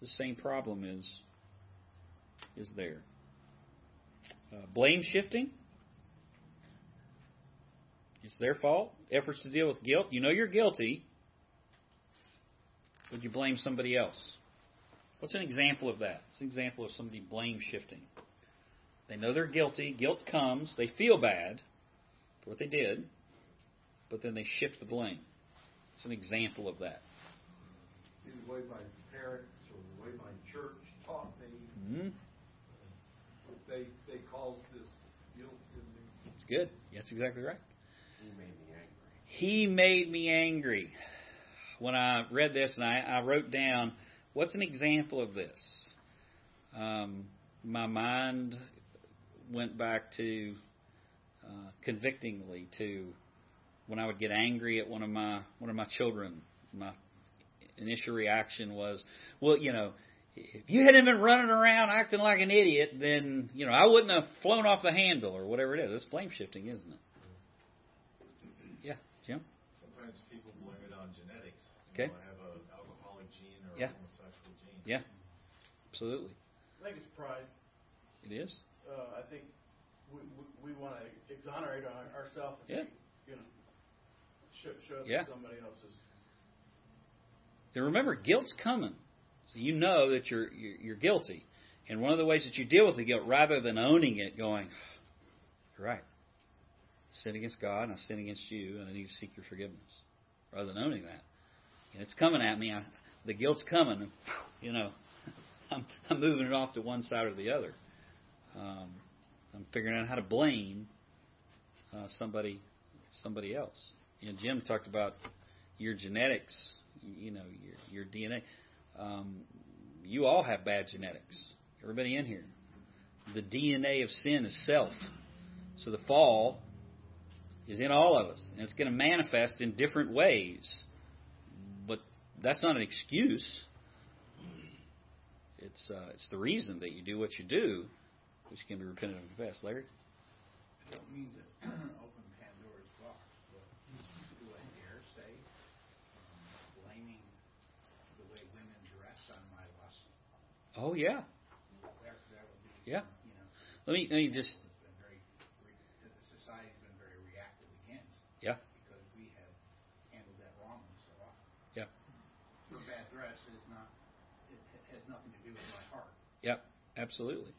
the same problem is is there. Uh, blame shifting. It's their fault. Efforts to deal with guilt. You know you're guilty. Would you blame somebody else? What's an example of that? It's an example of somebody blame shifting. They know they're guilty. Guilt comes. They feel bad for what they did, but then they shift the blame. It's an example of that. Way my church taught me. Mm-hmm. They they cause this guilt in me. That's good. That's exactly right. He made me angry. He made me angry. When I read this and I, I wrote down, what's an example of this? Um, my mind went back to uh, convictingly to when I would get angry at one of my one of my children, my initial reaction was, well, you know, if you hadn't been running around acting like an idiot, then you know I wouldn't have flown off the handle or whatever it is. It's blame shifting, isn't it? Yeah, Jim. Sometimes people blame it on genetics. Okay. You know, have an alcoholic gene or Yeah. a homosexual gene. Yeah. Absolutely. I think it's pride. It is. Uh, I think we we, we want to exonerate our, ourselves. Yeah. You know, show, show up Yeah. somebody else's. And remember, guilt's coming. So you know that you're, you're guilty. And one of the ways that you deal with the guilt, rather than owning it, going, "You're right, sin against God and I sin against you, and I need to seek your forgiveness," rather than owning that, and it's coming at me. I, the guilt's coming, and you know, I'm I'm moving it off to one side or the other. Um, I'm figuring out how to blame uh, somebody somebody else. You know, Jim talked about your genetics, you know, your your DNA. Um, you all have bad genetics. Everybody in here. The DNA of sin is self. So the fall is in all of us, and it's going to manifest in different ways. But that's not an excuse. It's uh, it's the reason that you do what you do, which can be repentant and confessed. Larry. I don't mean to open Pandora's box, but do I dare say um, blaming the way women dress on my lust? Oh yeah, yeah. Let me let me just yeah because we have handled that wrongly so often. yeah Your bad dress is not, it has nothing to do with my heart. Yep, absolutely.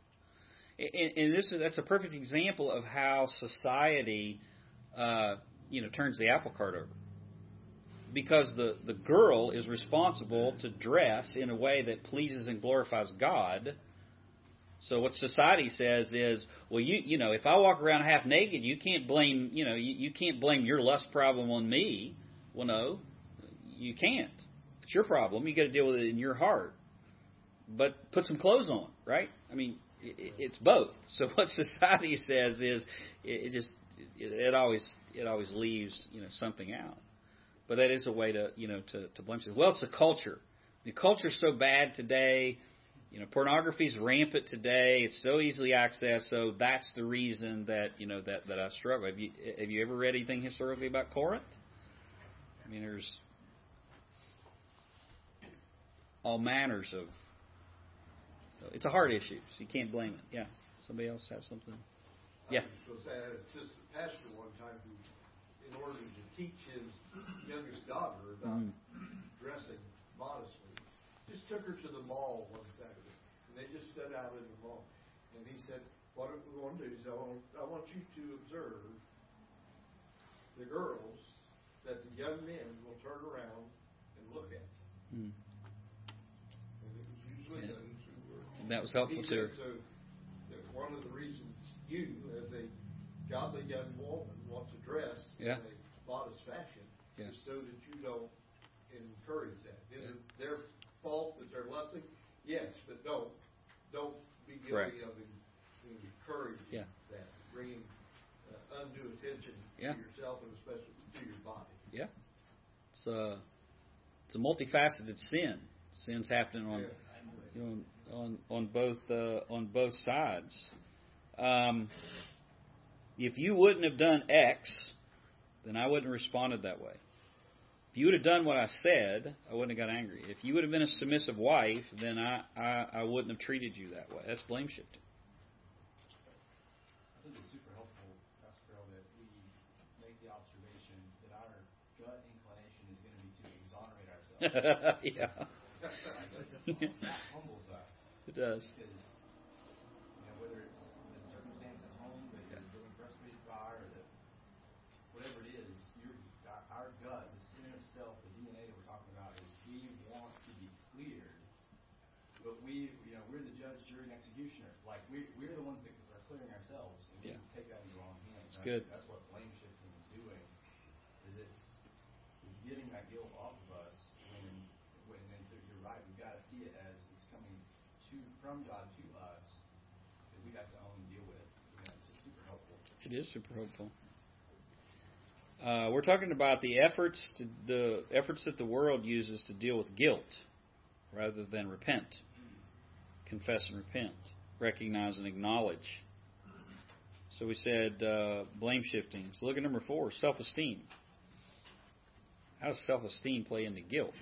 And, and this is that's a perfect example of how society, uh, you know, turns the apple cart over. Because the the girl is responsible to dress in a way that pleases and glorifies God. So what society says is, well, you you know, if I walk around half naked, you can't blame you know you, you can't blame your lust problem on me. Well, no, you can't. It's your problem. You got to deal with it in your heart but put some clothes on, right? I mean, it, it's both. So what society says is, it, it just it, it always it always leaves you know something out. But that is a way to you know to to blame. Well, it's the culture. The culture's so bad today. You know, pornography's rampant today. It's so easily accessed. So that's the reason that you know that that I struggle. Have you have you ever read anything historically about Corinth? I mean, there's all manners of so it's a hard issue, so you can't blame it. Yeah. Somebody else have something? Yeah. I was going to say, I had a assistant pastor one time who, in order to teach his youngest daughter about Mm. dressing modestly, just took her to the mall one Saturday. And they just sat out in the mall. And he said, what we want to do is I want, I want you to observe the girls that the young men will turn around and look at. Mm. And it was usually Yeah. those who were And that was helpful he to her. So, that one of the reasons you, as a godly young woman, want to dress Yeah. in a modest fashion Yeah. so that you don't encourage that. Is it their fault that they're lusting? Yes, but don't don't be guilty Correct. of en- encouraging Yeah. that, bringing uh, undue attention Yeah. to yourself and especially to your body. Yeah. It's a it's a multifaceted sin. Sin's happening on you know, on on both uh, on both sides. Um, if you wouldn't have done X, then I wouldn't have responded that way. If you would have done what I said, I wouldn't have got angry. If you would have been a submissive wife, then I, I, I wouldn't have treated you that way. That's blame shifting. I think it's super helpful, Pastor Carey, that we make the observation that our gut inclination is going to be to exonerate ourselves. Yeah. that humbles us. It does. Because, you know, whether it's the circumstance at home that you're getting frustrated by or the, whatever it is, your, our, our gut, the sin of self, the DNA that we're talking about is we want to be cleared, but we, you know, we're the judge, jury, and executioner. Like, we, we're the ones that are clearing ourselves, and we Yeah. take that in the good. That's what blame shifting is doing, is it's, it's getting that guilt off of us when, when, and you're right, we've got to see it as it's coming to, from God to us, that we have to own and deal with. You know, it's just super helpful. It is super hopeful. Uh, we're talking about the efforts to, the efforts that the world uses to deal with guilt, rather than repent, confess and repent, recognize and acknowledge. So we said uh, blame shifting. So look at number four, self-esteem. how does self-esteem play into guilt?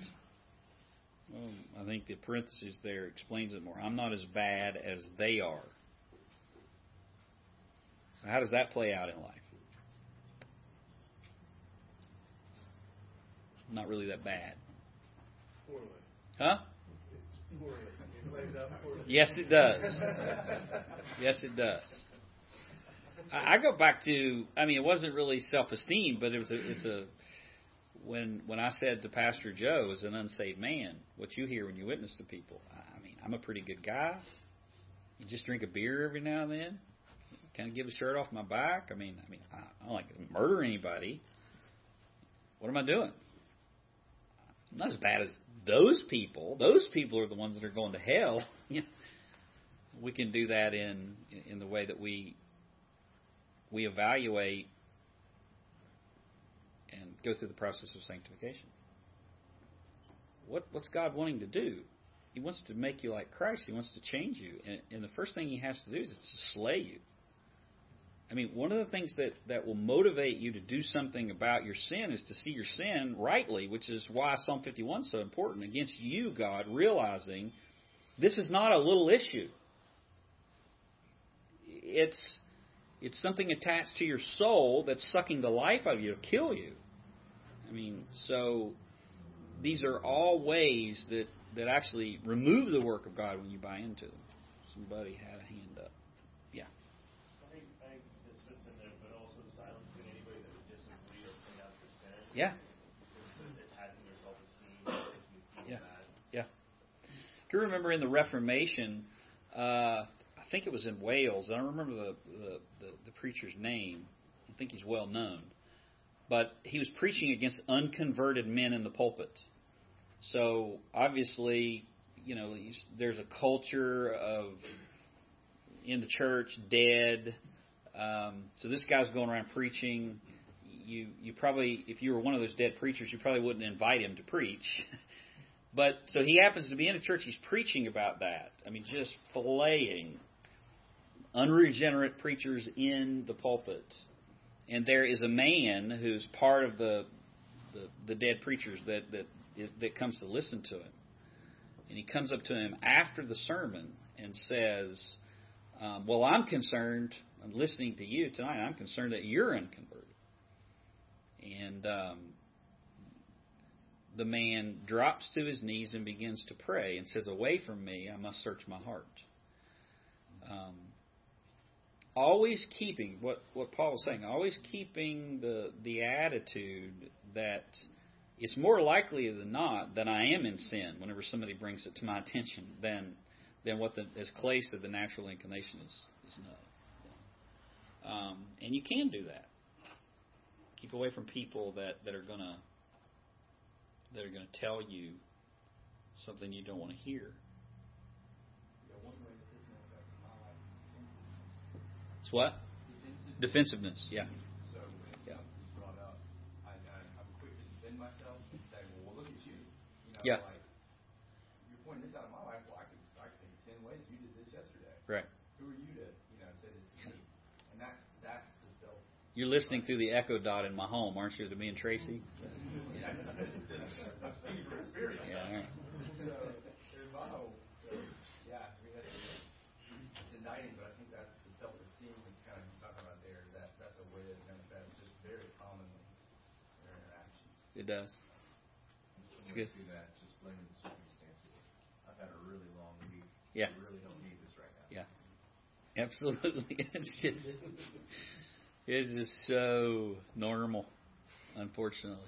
Well, I think the parenthesis there explains it more. I'm not as bad as they are. So how does that play out in life? Not really that bad. Poorly. Huh? It's poorly. It plays out poorly. Yes, it does. yes, it does. I, go back to. I mean, it wasn't really self-esteem, but it was. A, it's a. When when I said to Pastor Joe, as an unsaved man, what you hear when you witness to people. I mean, I'm a pretty good guy. You just drink a beer every now and then. Kind of give the shirt off my back. I mean, I mean, I, I don't like to murder anybody. What am I doing? I'm not as bad as those people. Those people are the ones that are going to hell. we can do that in in the way that we we evaluate and go through the process of sanctification. What what's God wanting to do? He wants to make you like Christ. He wants to change you, and, and the first thing He has to do is to slay you. I mean, one of the things that, that will motivate you to do something about your sin is to see your sin rightly, which is why Psalm 51 is so important. Against you, God, realizing this is not a little issue. It's it's something attached to your soul that's sucking the life out of you to kill you. I mean, so these are all ways that, that actually remove the work of God when you buy into them. Somebody had a hand up. Yeah. I think, I think this fits in there, but also silencing anybody that would disagree or point out your sin. Yeah. It's attacking your self-esteem, you feel Yeah. Yeah. Can remember in the Reformation, uh, I think it was in Wales, I don't remember the, the, the, the preacher's name. I think he's well known. But he was preaching against unconverted men in the pulpit. So obviously, you know, there's a culture of in the church dead. Um, so this guy's going around preaching. You you probably if you were one of those dead preachers, you probably wouldn't invite him to preach. but so he happens to be in a church. He's preaching about that. I mean, just filleting unregenerate preachers in the pulpit. And there is a man who's part of the the, the dead preachers that that is, that comes to listen to him. And he comes up to him after the sermon and says, um, "Well, I'm concerned. I'm listening to you tonight. I'm concerned that you're unconverted." And um, the man drops to his knees and begins to pray and says, "Away from me, I must search my heart." Um, always keeping what what Paul was saying, always keeping the the attitude that it's more likely than not that I am in sin whenever somebody brings it to my attention than than what the as Clay said the natural inclination is is no. Um, and you can do that. Keep away from people that, that are gonna that are gonna tell you something you don't want to hear. Yeah, one way that this manifests in my life is defensiveness. It's what? Defensiveness. Defensiveness, yeah. So when Yeah. up, I, I, I'm quick to defend myself and say, well, look at you. You know, Yeah. like, you're pointing this out of my life. Well, I could, I could think of 10 ways you did this yesterday. Right. Who are you to, you know, say this to me? And that's, that's the self. You're listening through the echo dot in my home, aren't you, to me and Tracy? Yeah. I'm speaking from experience. Yeah, all right. So, in my home, so, yeah, we had to, it's indicting, but I think that's the self-esteem that's kind of talking about there, is that that's a way that manifests just very commonly in our interactions. It does. It's good. to that, just blaming the circumstances. I've had a really long week. Yeah. I really don't need this right now. Yeah. Absolutely. It's just it's just so normal, unfortunately.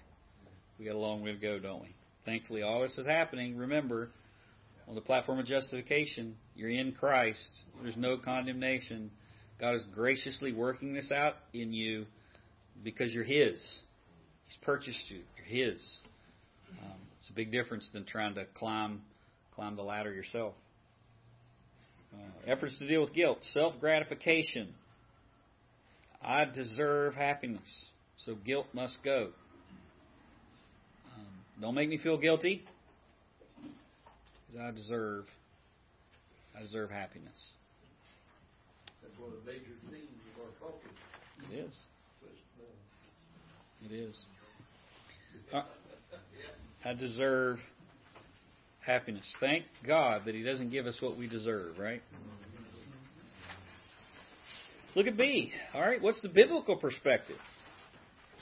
We got a long way to go, don't we? Thankfully all this is happening, remember, on the platform of justification, you're in Christ. There's no condemnation. God is graciously working this out in you because you're His. He's purchased you. His. Um, it's a big difference than trying to climb climb the ladder yourself. Uh, efforts to deal with guilt, self gratification. I deserve happiness, so guilt must go. Um, don't make me feel guilty, because I deserve, I deserve happiness. That's one of the major themes of our culture. It is. Uh, It is. I deserve happiness. Thank God that He doesn't give us what we deserve, right? Look at B. All right, what's the biblical perspective?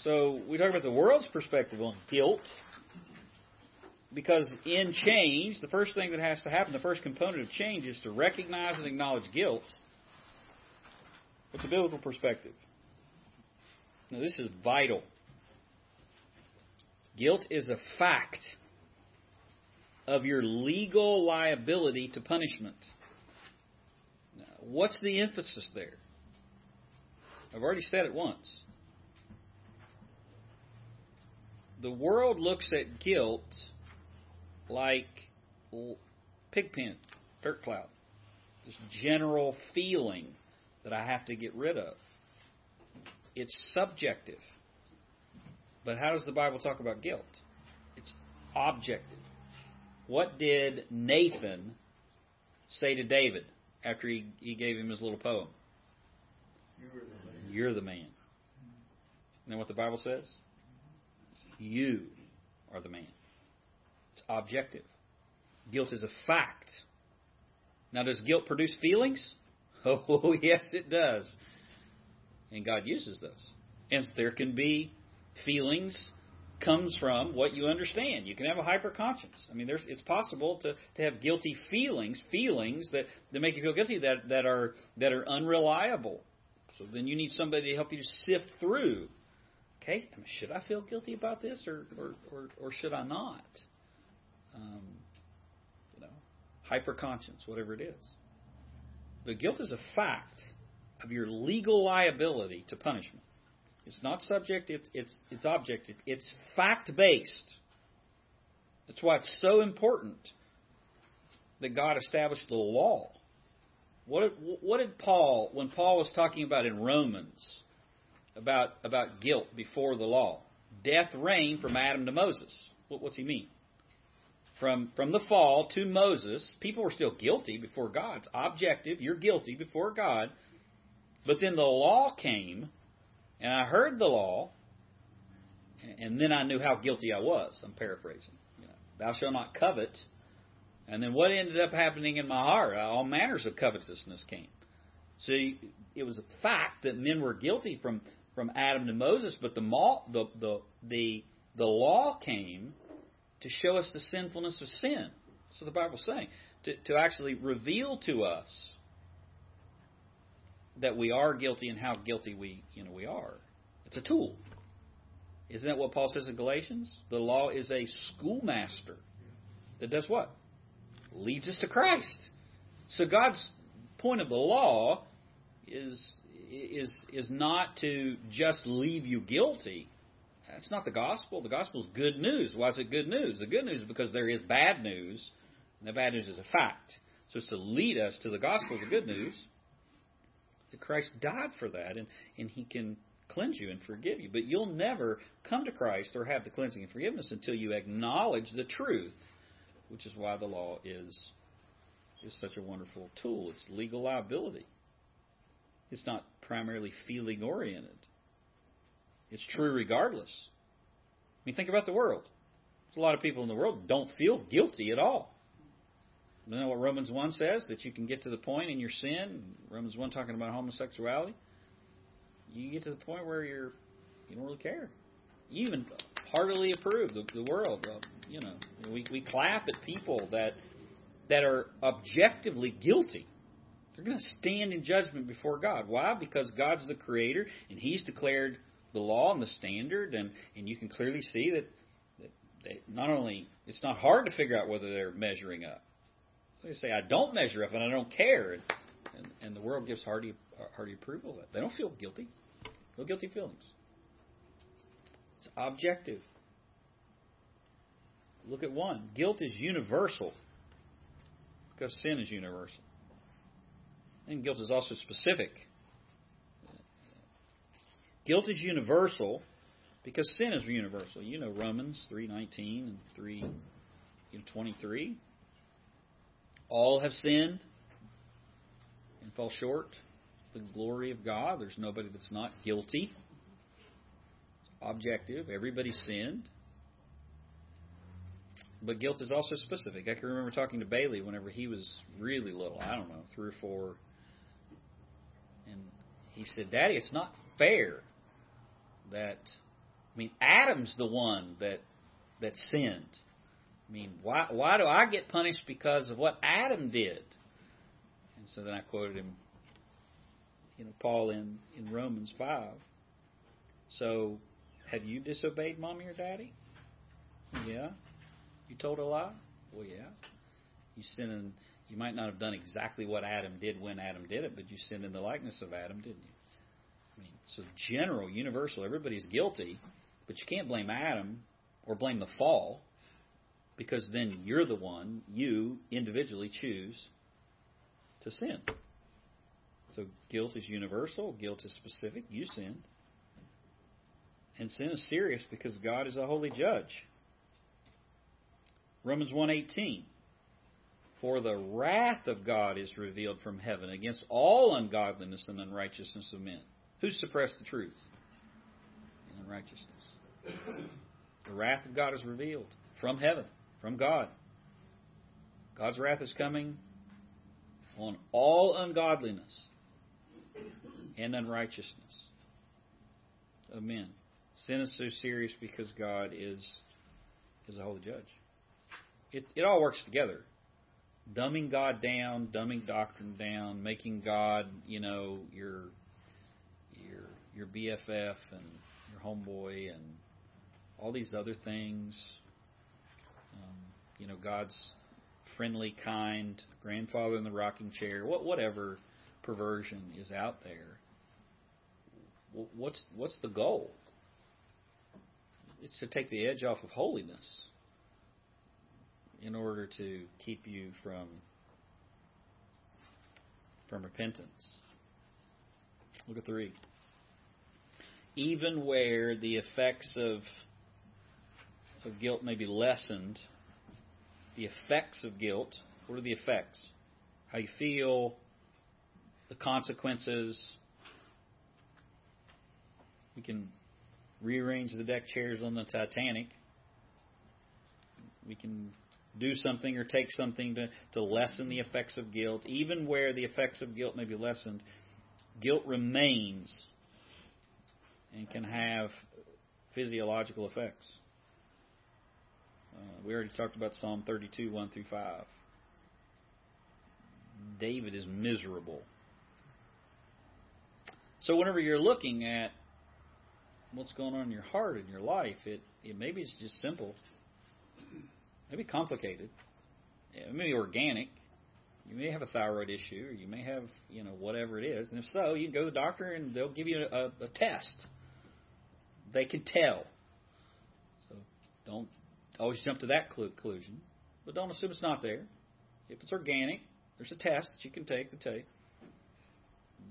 So we talk about the world's perspective on guilt. Because in change, the first thing that has to happen, the first component of change is to recognize and acknowledge guilt. What's the biblical perspective? Now, this is vital. Guilt is a fact of your legal liability to punishment. Now, what's the emphasis there? I've already said it once. The world looks at guilt like pigpen, dirt cloud, this general feeling that I have to get rid of. It's subjective. But how does the Bible talk about guilt? It's objective. What did Nathan say to David after he, he gave him his little poem? You're the man. You're then what the Bible says? You are the man. It's objective. Guilt is a fact. Now, does guilt produce feelings? Oh, yes, it does. And God uses those. And there can be feelings comes from what you understand. You can have a hyper conscience. I mean, there's it's possible to, to have guilty feelings, feelings that, that make you feel guilty that, that are that are unreliable. So then you need somebody to help you sift through. Okay, I mean, should I feel guilty about this or or, or, or should I not? Um, you know, hyper conscience, whatever it is. But guilt is a fact of your legal liability to punishment. It's not subject, it's, it's, it's objective. It's fact based. That's why it's so important that God established the law. What, what did Paul, when Paul was talking about in Romans, about, about guilt before the law? Death reigned from Adam to Moses. What, what's he mean? From, from the fall to Moses, people were still guilty before God. It's objective. You're guilty before God. But then the law came and I heard the law, and then I knew how guilty I was. I'm paraphrasing. You know, Thou shalt not covet. And then what ended up happening in my heart? Uh, all manners of covetousness came. See, it was a fact that men were guilty from, from Adam to Moses, but the, the, the, the, the law came to show us the sinfulness of sin. That's what the Bible's saying. To, to actually reveal to us that we are guilty and how guilty we you know we are. It's a tool. Isn't that what Paul says in Galatians? The law is a schoolmaster that does what? Leads us to Christ. So God's point of the law is is is not to just leave you guilty. That's not the gospel. The gospel is good news. Why is it good news? The good news is because there is bad news, and the bad news is a fact. So it's to lead us to the gospel, the good news, that Christ died for that, and, and He can cleanse you and forgive you. But you'll never come to Christ or have the cleansing and forgiveness until you acknowledge the truth, which is why the law is is such a wonderful tool. It's legal liability. It's not primarily feeling oriented. It's true regardless. I mean, think about the world. There's a lot of people in the world don't feel guilty at all. You know what Romans 1 says? That you can get to the point in your sin. Romans 1 talking about homosexuality. You get to the point where you're, you don't really care. You even heartily approve the, the world. Uh, you know, we, we clap at people that that are objectively guilty. They're going to stand in judgment before God. Why? Because God's the creator and He's declared the law and the standard, and, and you can clearly see that, that they, not only it's not hard to figure out whether they're measuring up. They say, I don't measure up and I don't care. And, and, and the world gives hearty, hearty approval of that. They don't feel guilty. No guilty feelings. It's objective. Look at one. Guilt is universal because sin is universal. And guilt is also specific. Guilt is universal because sin is universal. You know Romans 3:19 and 3:23. All have sinned and fall short of the glory of God. There's nobody that's not guilty. It's objective. Everybody sinned. but guilt is also specific. I can remember talking to Bailey whenever he was really little. I don't know, three or four, and he said, "Daddy, it's not fair that I mean Adam's the one that that sinned. I mean, why why do I get punished because of what Adam did?" And so then I quoted him, you know, Paul in in Romans five. So, have you disobeyed mommy or daddy? Yeah. You told a lie? Well, yeah. You sinned in, you might not have done exactly what Adam did when Adam did it, but you sinned in the likeness of Adam, didn't you? I mean, so general, universal, everybody's guilty, but you can't blame Adam or blame the fall because then you're the one, you individually choose to sin. So guilt is universal, guilt is specific. You sinned. And sin is serious because God is a holy judge. Romans 1:18 For the wrath of God is revealed from heaven against all ungodliness and unrighteousness of men. Who suppress the truth? And unrighteousness. The wrath of God is revealed from heaven, from God. God's wrath is coming on all ungodliness and unrighteousness of men. Sin is so serious because God is is a holy judge. It it all works together. Dumbing God down, dumbing doctrine down, making God, you know, your your your BFF and your homeboy and all these other things. You know, God's friendly, kind grandfather in the rocking chair, what whatever perversion is out there. What's what's the goal? It's to take the edge off of holiness in order to keep you from from repentance. Look at three. Even where the effects of of guilt may be lessened, the effects of guilt, what are the effects? How you feel, the consequences. We can rearrange the deck chairs on the Titanic. We can do something or take something to, to lessen the effects of guilt. Even where the effects of guilt may be lessened, guilt remains and can have physiological effects. Uh, we already talked about Psalm 32, 1 through 5. David is miserable. So whenever you're looking at what's going on in your heart and your life, it, it maybe it's just simple. Maybe complicated. It may be organic. You may have a thyroid issue, or you may have, you know, whatever it is. And if so, you can go to the doctor and they'll give you a, a test. They can tell. So don't always jump to that conclusion, but don't assume it's not there. If it's organic, there's a test that you can take to tell you.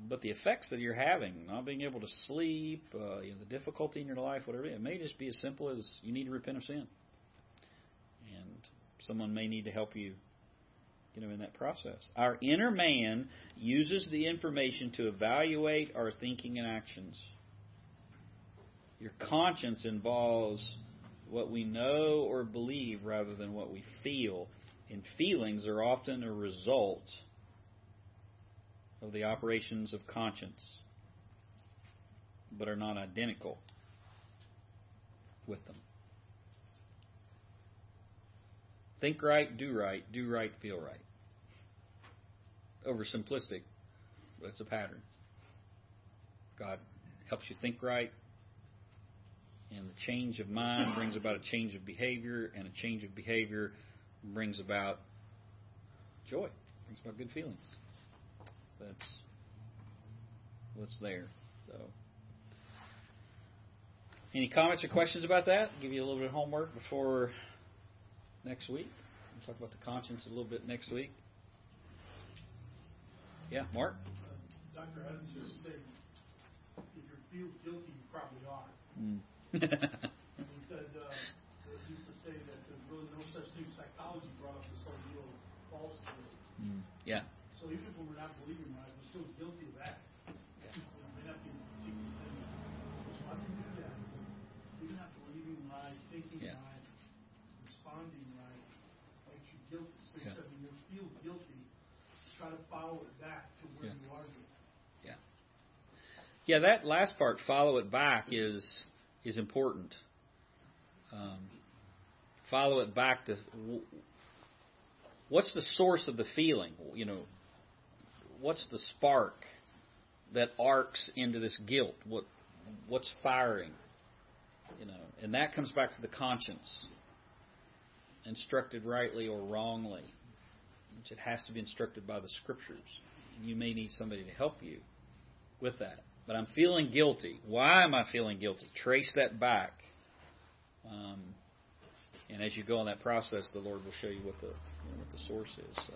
But the effects that you're having, not being able to sleep, uh, you know, the difficulty in your life, whatever, it may just be as simple as you need to repent of sin, and someone may need to help you, you know, in that process. Our inner man uses the information to evaluate our thinking and actions. Your conscience involves what we know or believe rather than what we feel. And feelings are often a result of the operations of conscience, but are not identical with them. Think right, do right, do right, feel right. Oversimplistic, but it's a pattern. God helps you think right, and the change of mind brings about a change of behavior, and a change of behavior brings about joy, brings about good feelings. That's what's there. So, any comments or questions about that? Give you a little bit of homework before next week. We'll talk about the conscience a little bit next week. Yeah, Mark. Uh, Dr. Adams just said, if you feel guilty, you probably are. Mm he said uh, he used to say that there's really no such thing. as Psychology brought up this whole deal False. Mm. Yeah. So even if we were not believing right, we're still guilty of that. Yeah. We may. So I can do that. We're believing right, thinking yeah. responding right. Makes you guilty. So said when you feel guilty, try to follow it back to where yeah. you Yeah. Yeah, that last part, follow it back, is is important. Um, follow it back to what's the source of the feeling? You know, what's the spark that arcs into this guilt? What what's firing? You know, and that comes back to the conscience, instructed rightly or wrongly, which it has to be instructed by the scriptures. You may need somebody to help you with that. But I'm feeling guilty. Why am I feeling guilty? Trace that back. Um, and as you go on that process, the Lord will show you what the you know, what the source is. So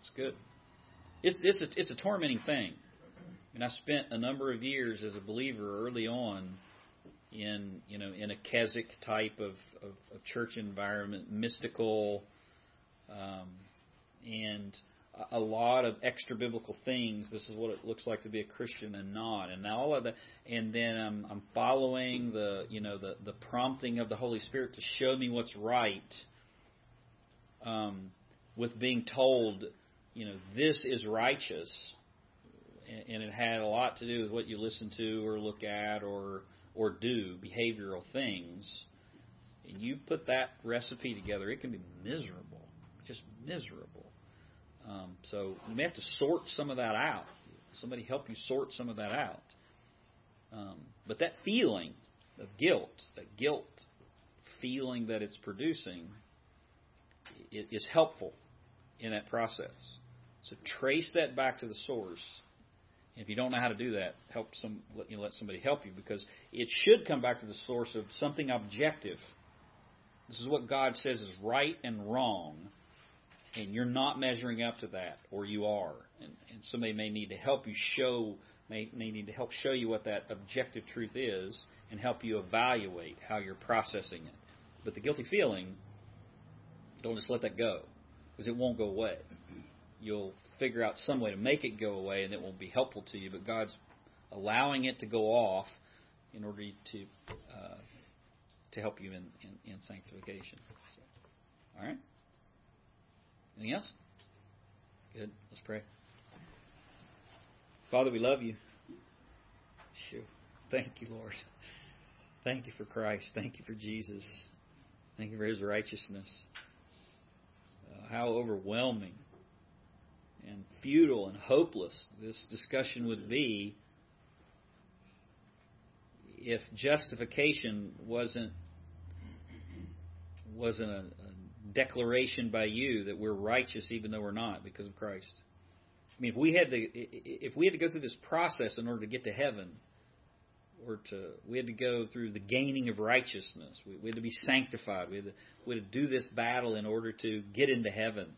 it's good. It's it's a, it's a tormenting thing. And I spent a number of years as a believer early on in you know in a Keswick type of, of, of church environment, mystical, um, and a lot of extra biblical things. This is what it looks like to be a Christian and not, and now all of that. And then I'm, I'm following the you know the the prompting of the Holy Spirit to show me what's right. Um, with being told, you know, this is righteous, and, and it had a lot to do with what you listen to or look at or or do behavioral things. And you put that recipe together, it can be miserable, just miserable. Um, so you may have to sort some of that out. Somebody help you sort some of that out. Um, but that feeling of guilt, that guilt feeling that it's producing, it is helpful in that process. So trace that back to the source. If you don't know how to do that, help some let you know, let somebody help you because it should come back to the source of something objective. This is what God says is right and wrong and you're not measuring up to that, or you are, and, and somebody may need to help you show, may, may need to help show you what that objective truth is, and help you evaluate how you're processing it. But the guilty feeling, don't just let that go, because it won't go away. You'll figure out some way to make it go away, and it won't be helpful to you. But God's allowing it to go off in order to uh, to help you in, in, in sanctification. So, all right. Anything else? Good. Let's pray. Father, we love you. Sure. Thank you, Lord. Thank you for Christ. Thank you for Jesus. Thank you for his righteousness. Uh, how overwhelming and futile and hopeless this discussion would be if justification wasn't wasn't a, a declaration by you that we're righteous even though we're not because of Christ. I mean, if we had to if we had to go through this process in order to get to heaven, or to we had to go through the gaining of righteousness, we, we had to be sanctified, we had to, we had to do this battle in order to get into heaven.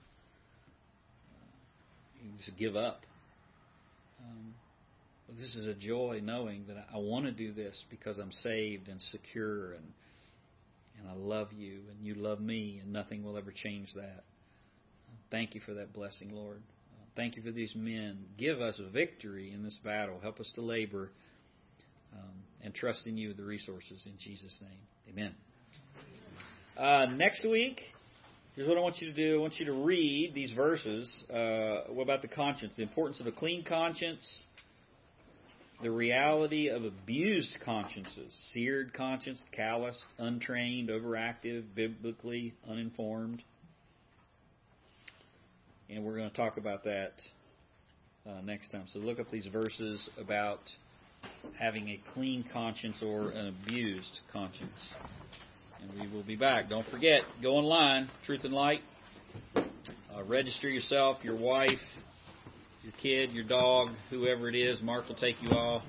You just give up. Um, but this is a joy knowing that I want to do this because I'm saved and secure and and I love you and you love me and nothing will ever change that. Thank you for that blessing, Lord. Thank you for these men. Give us victory in this battle. Help us to labor um, and trust in you with the resources in Jesus' name. Amen. Uh, next week, here's what I want you to do. I want you to read these verses uh, about the conscience, the importance of a clean conscience, the reality of abused consciences, seared conscience, calloused, untrained, overactive, biblically uninformed. And we're going to talk about that uh, next time. So look up these verses about having a clean conscience or an abused conscience. And we will be back. Don't forget, go online, Truth and Light. Uh, register yourself, your wife, your kid, your dog, whoever it is. Mark will take you all.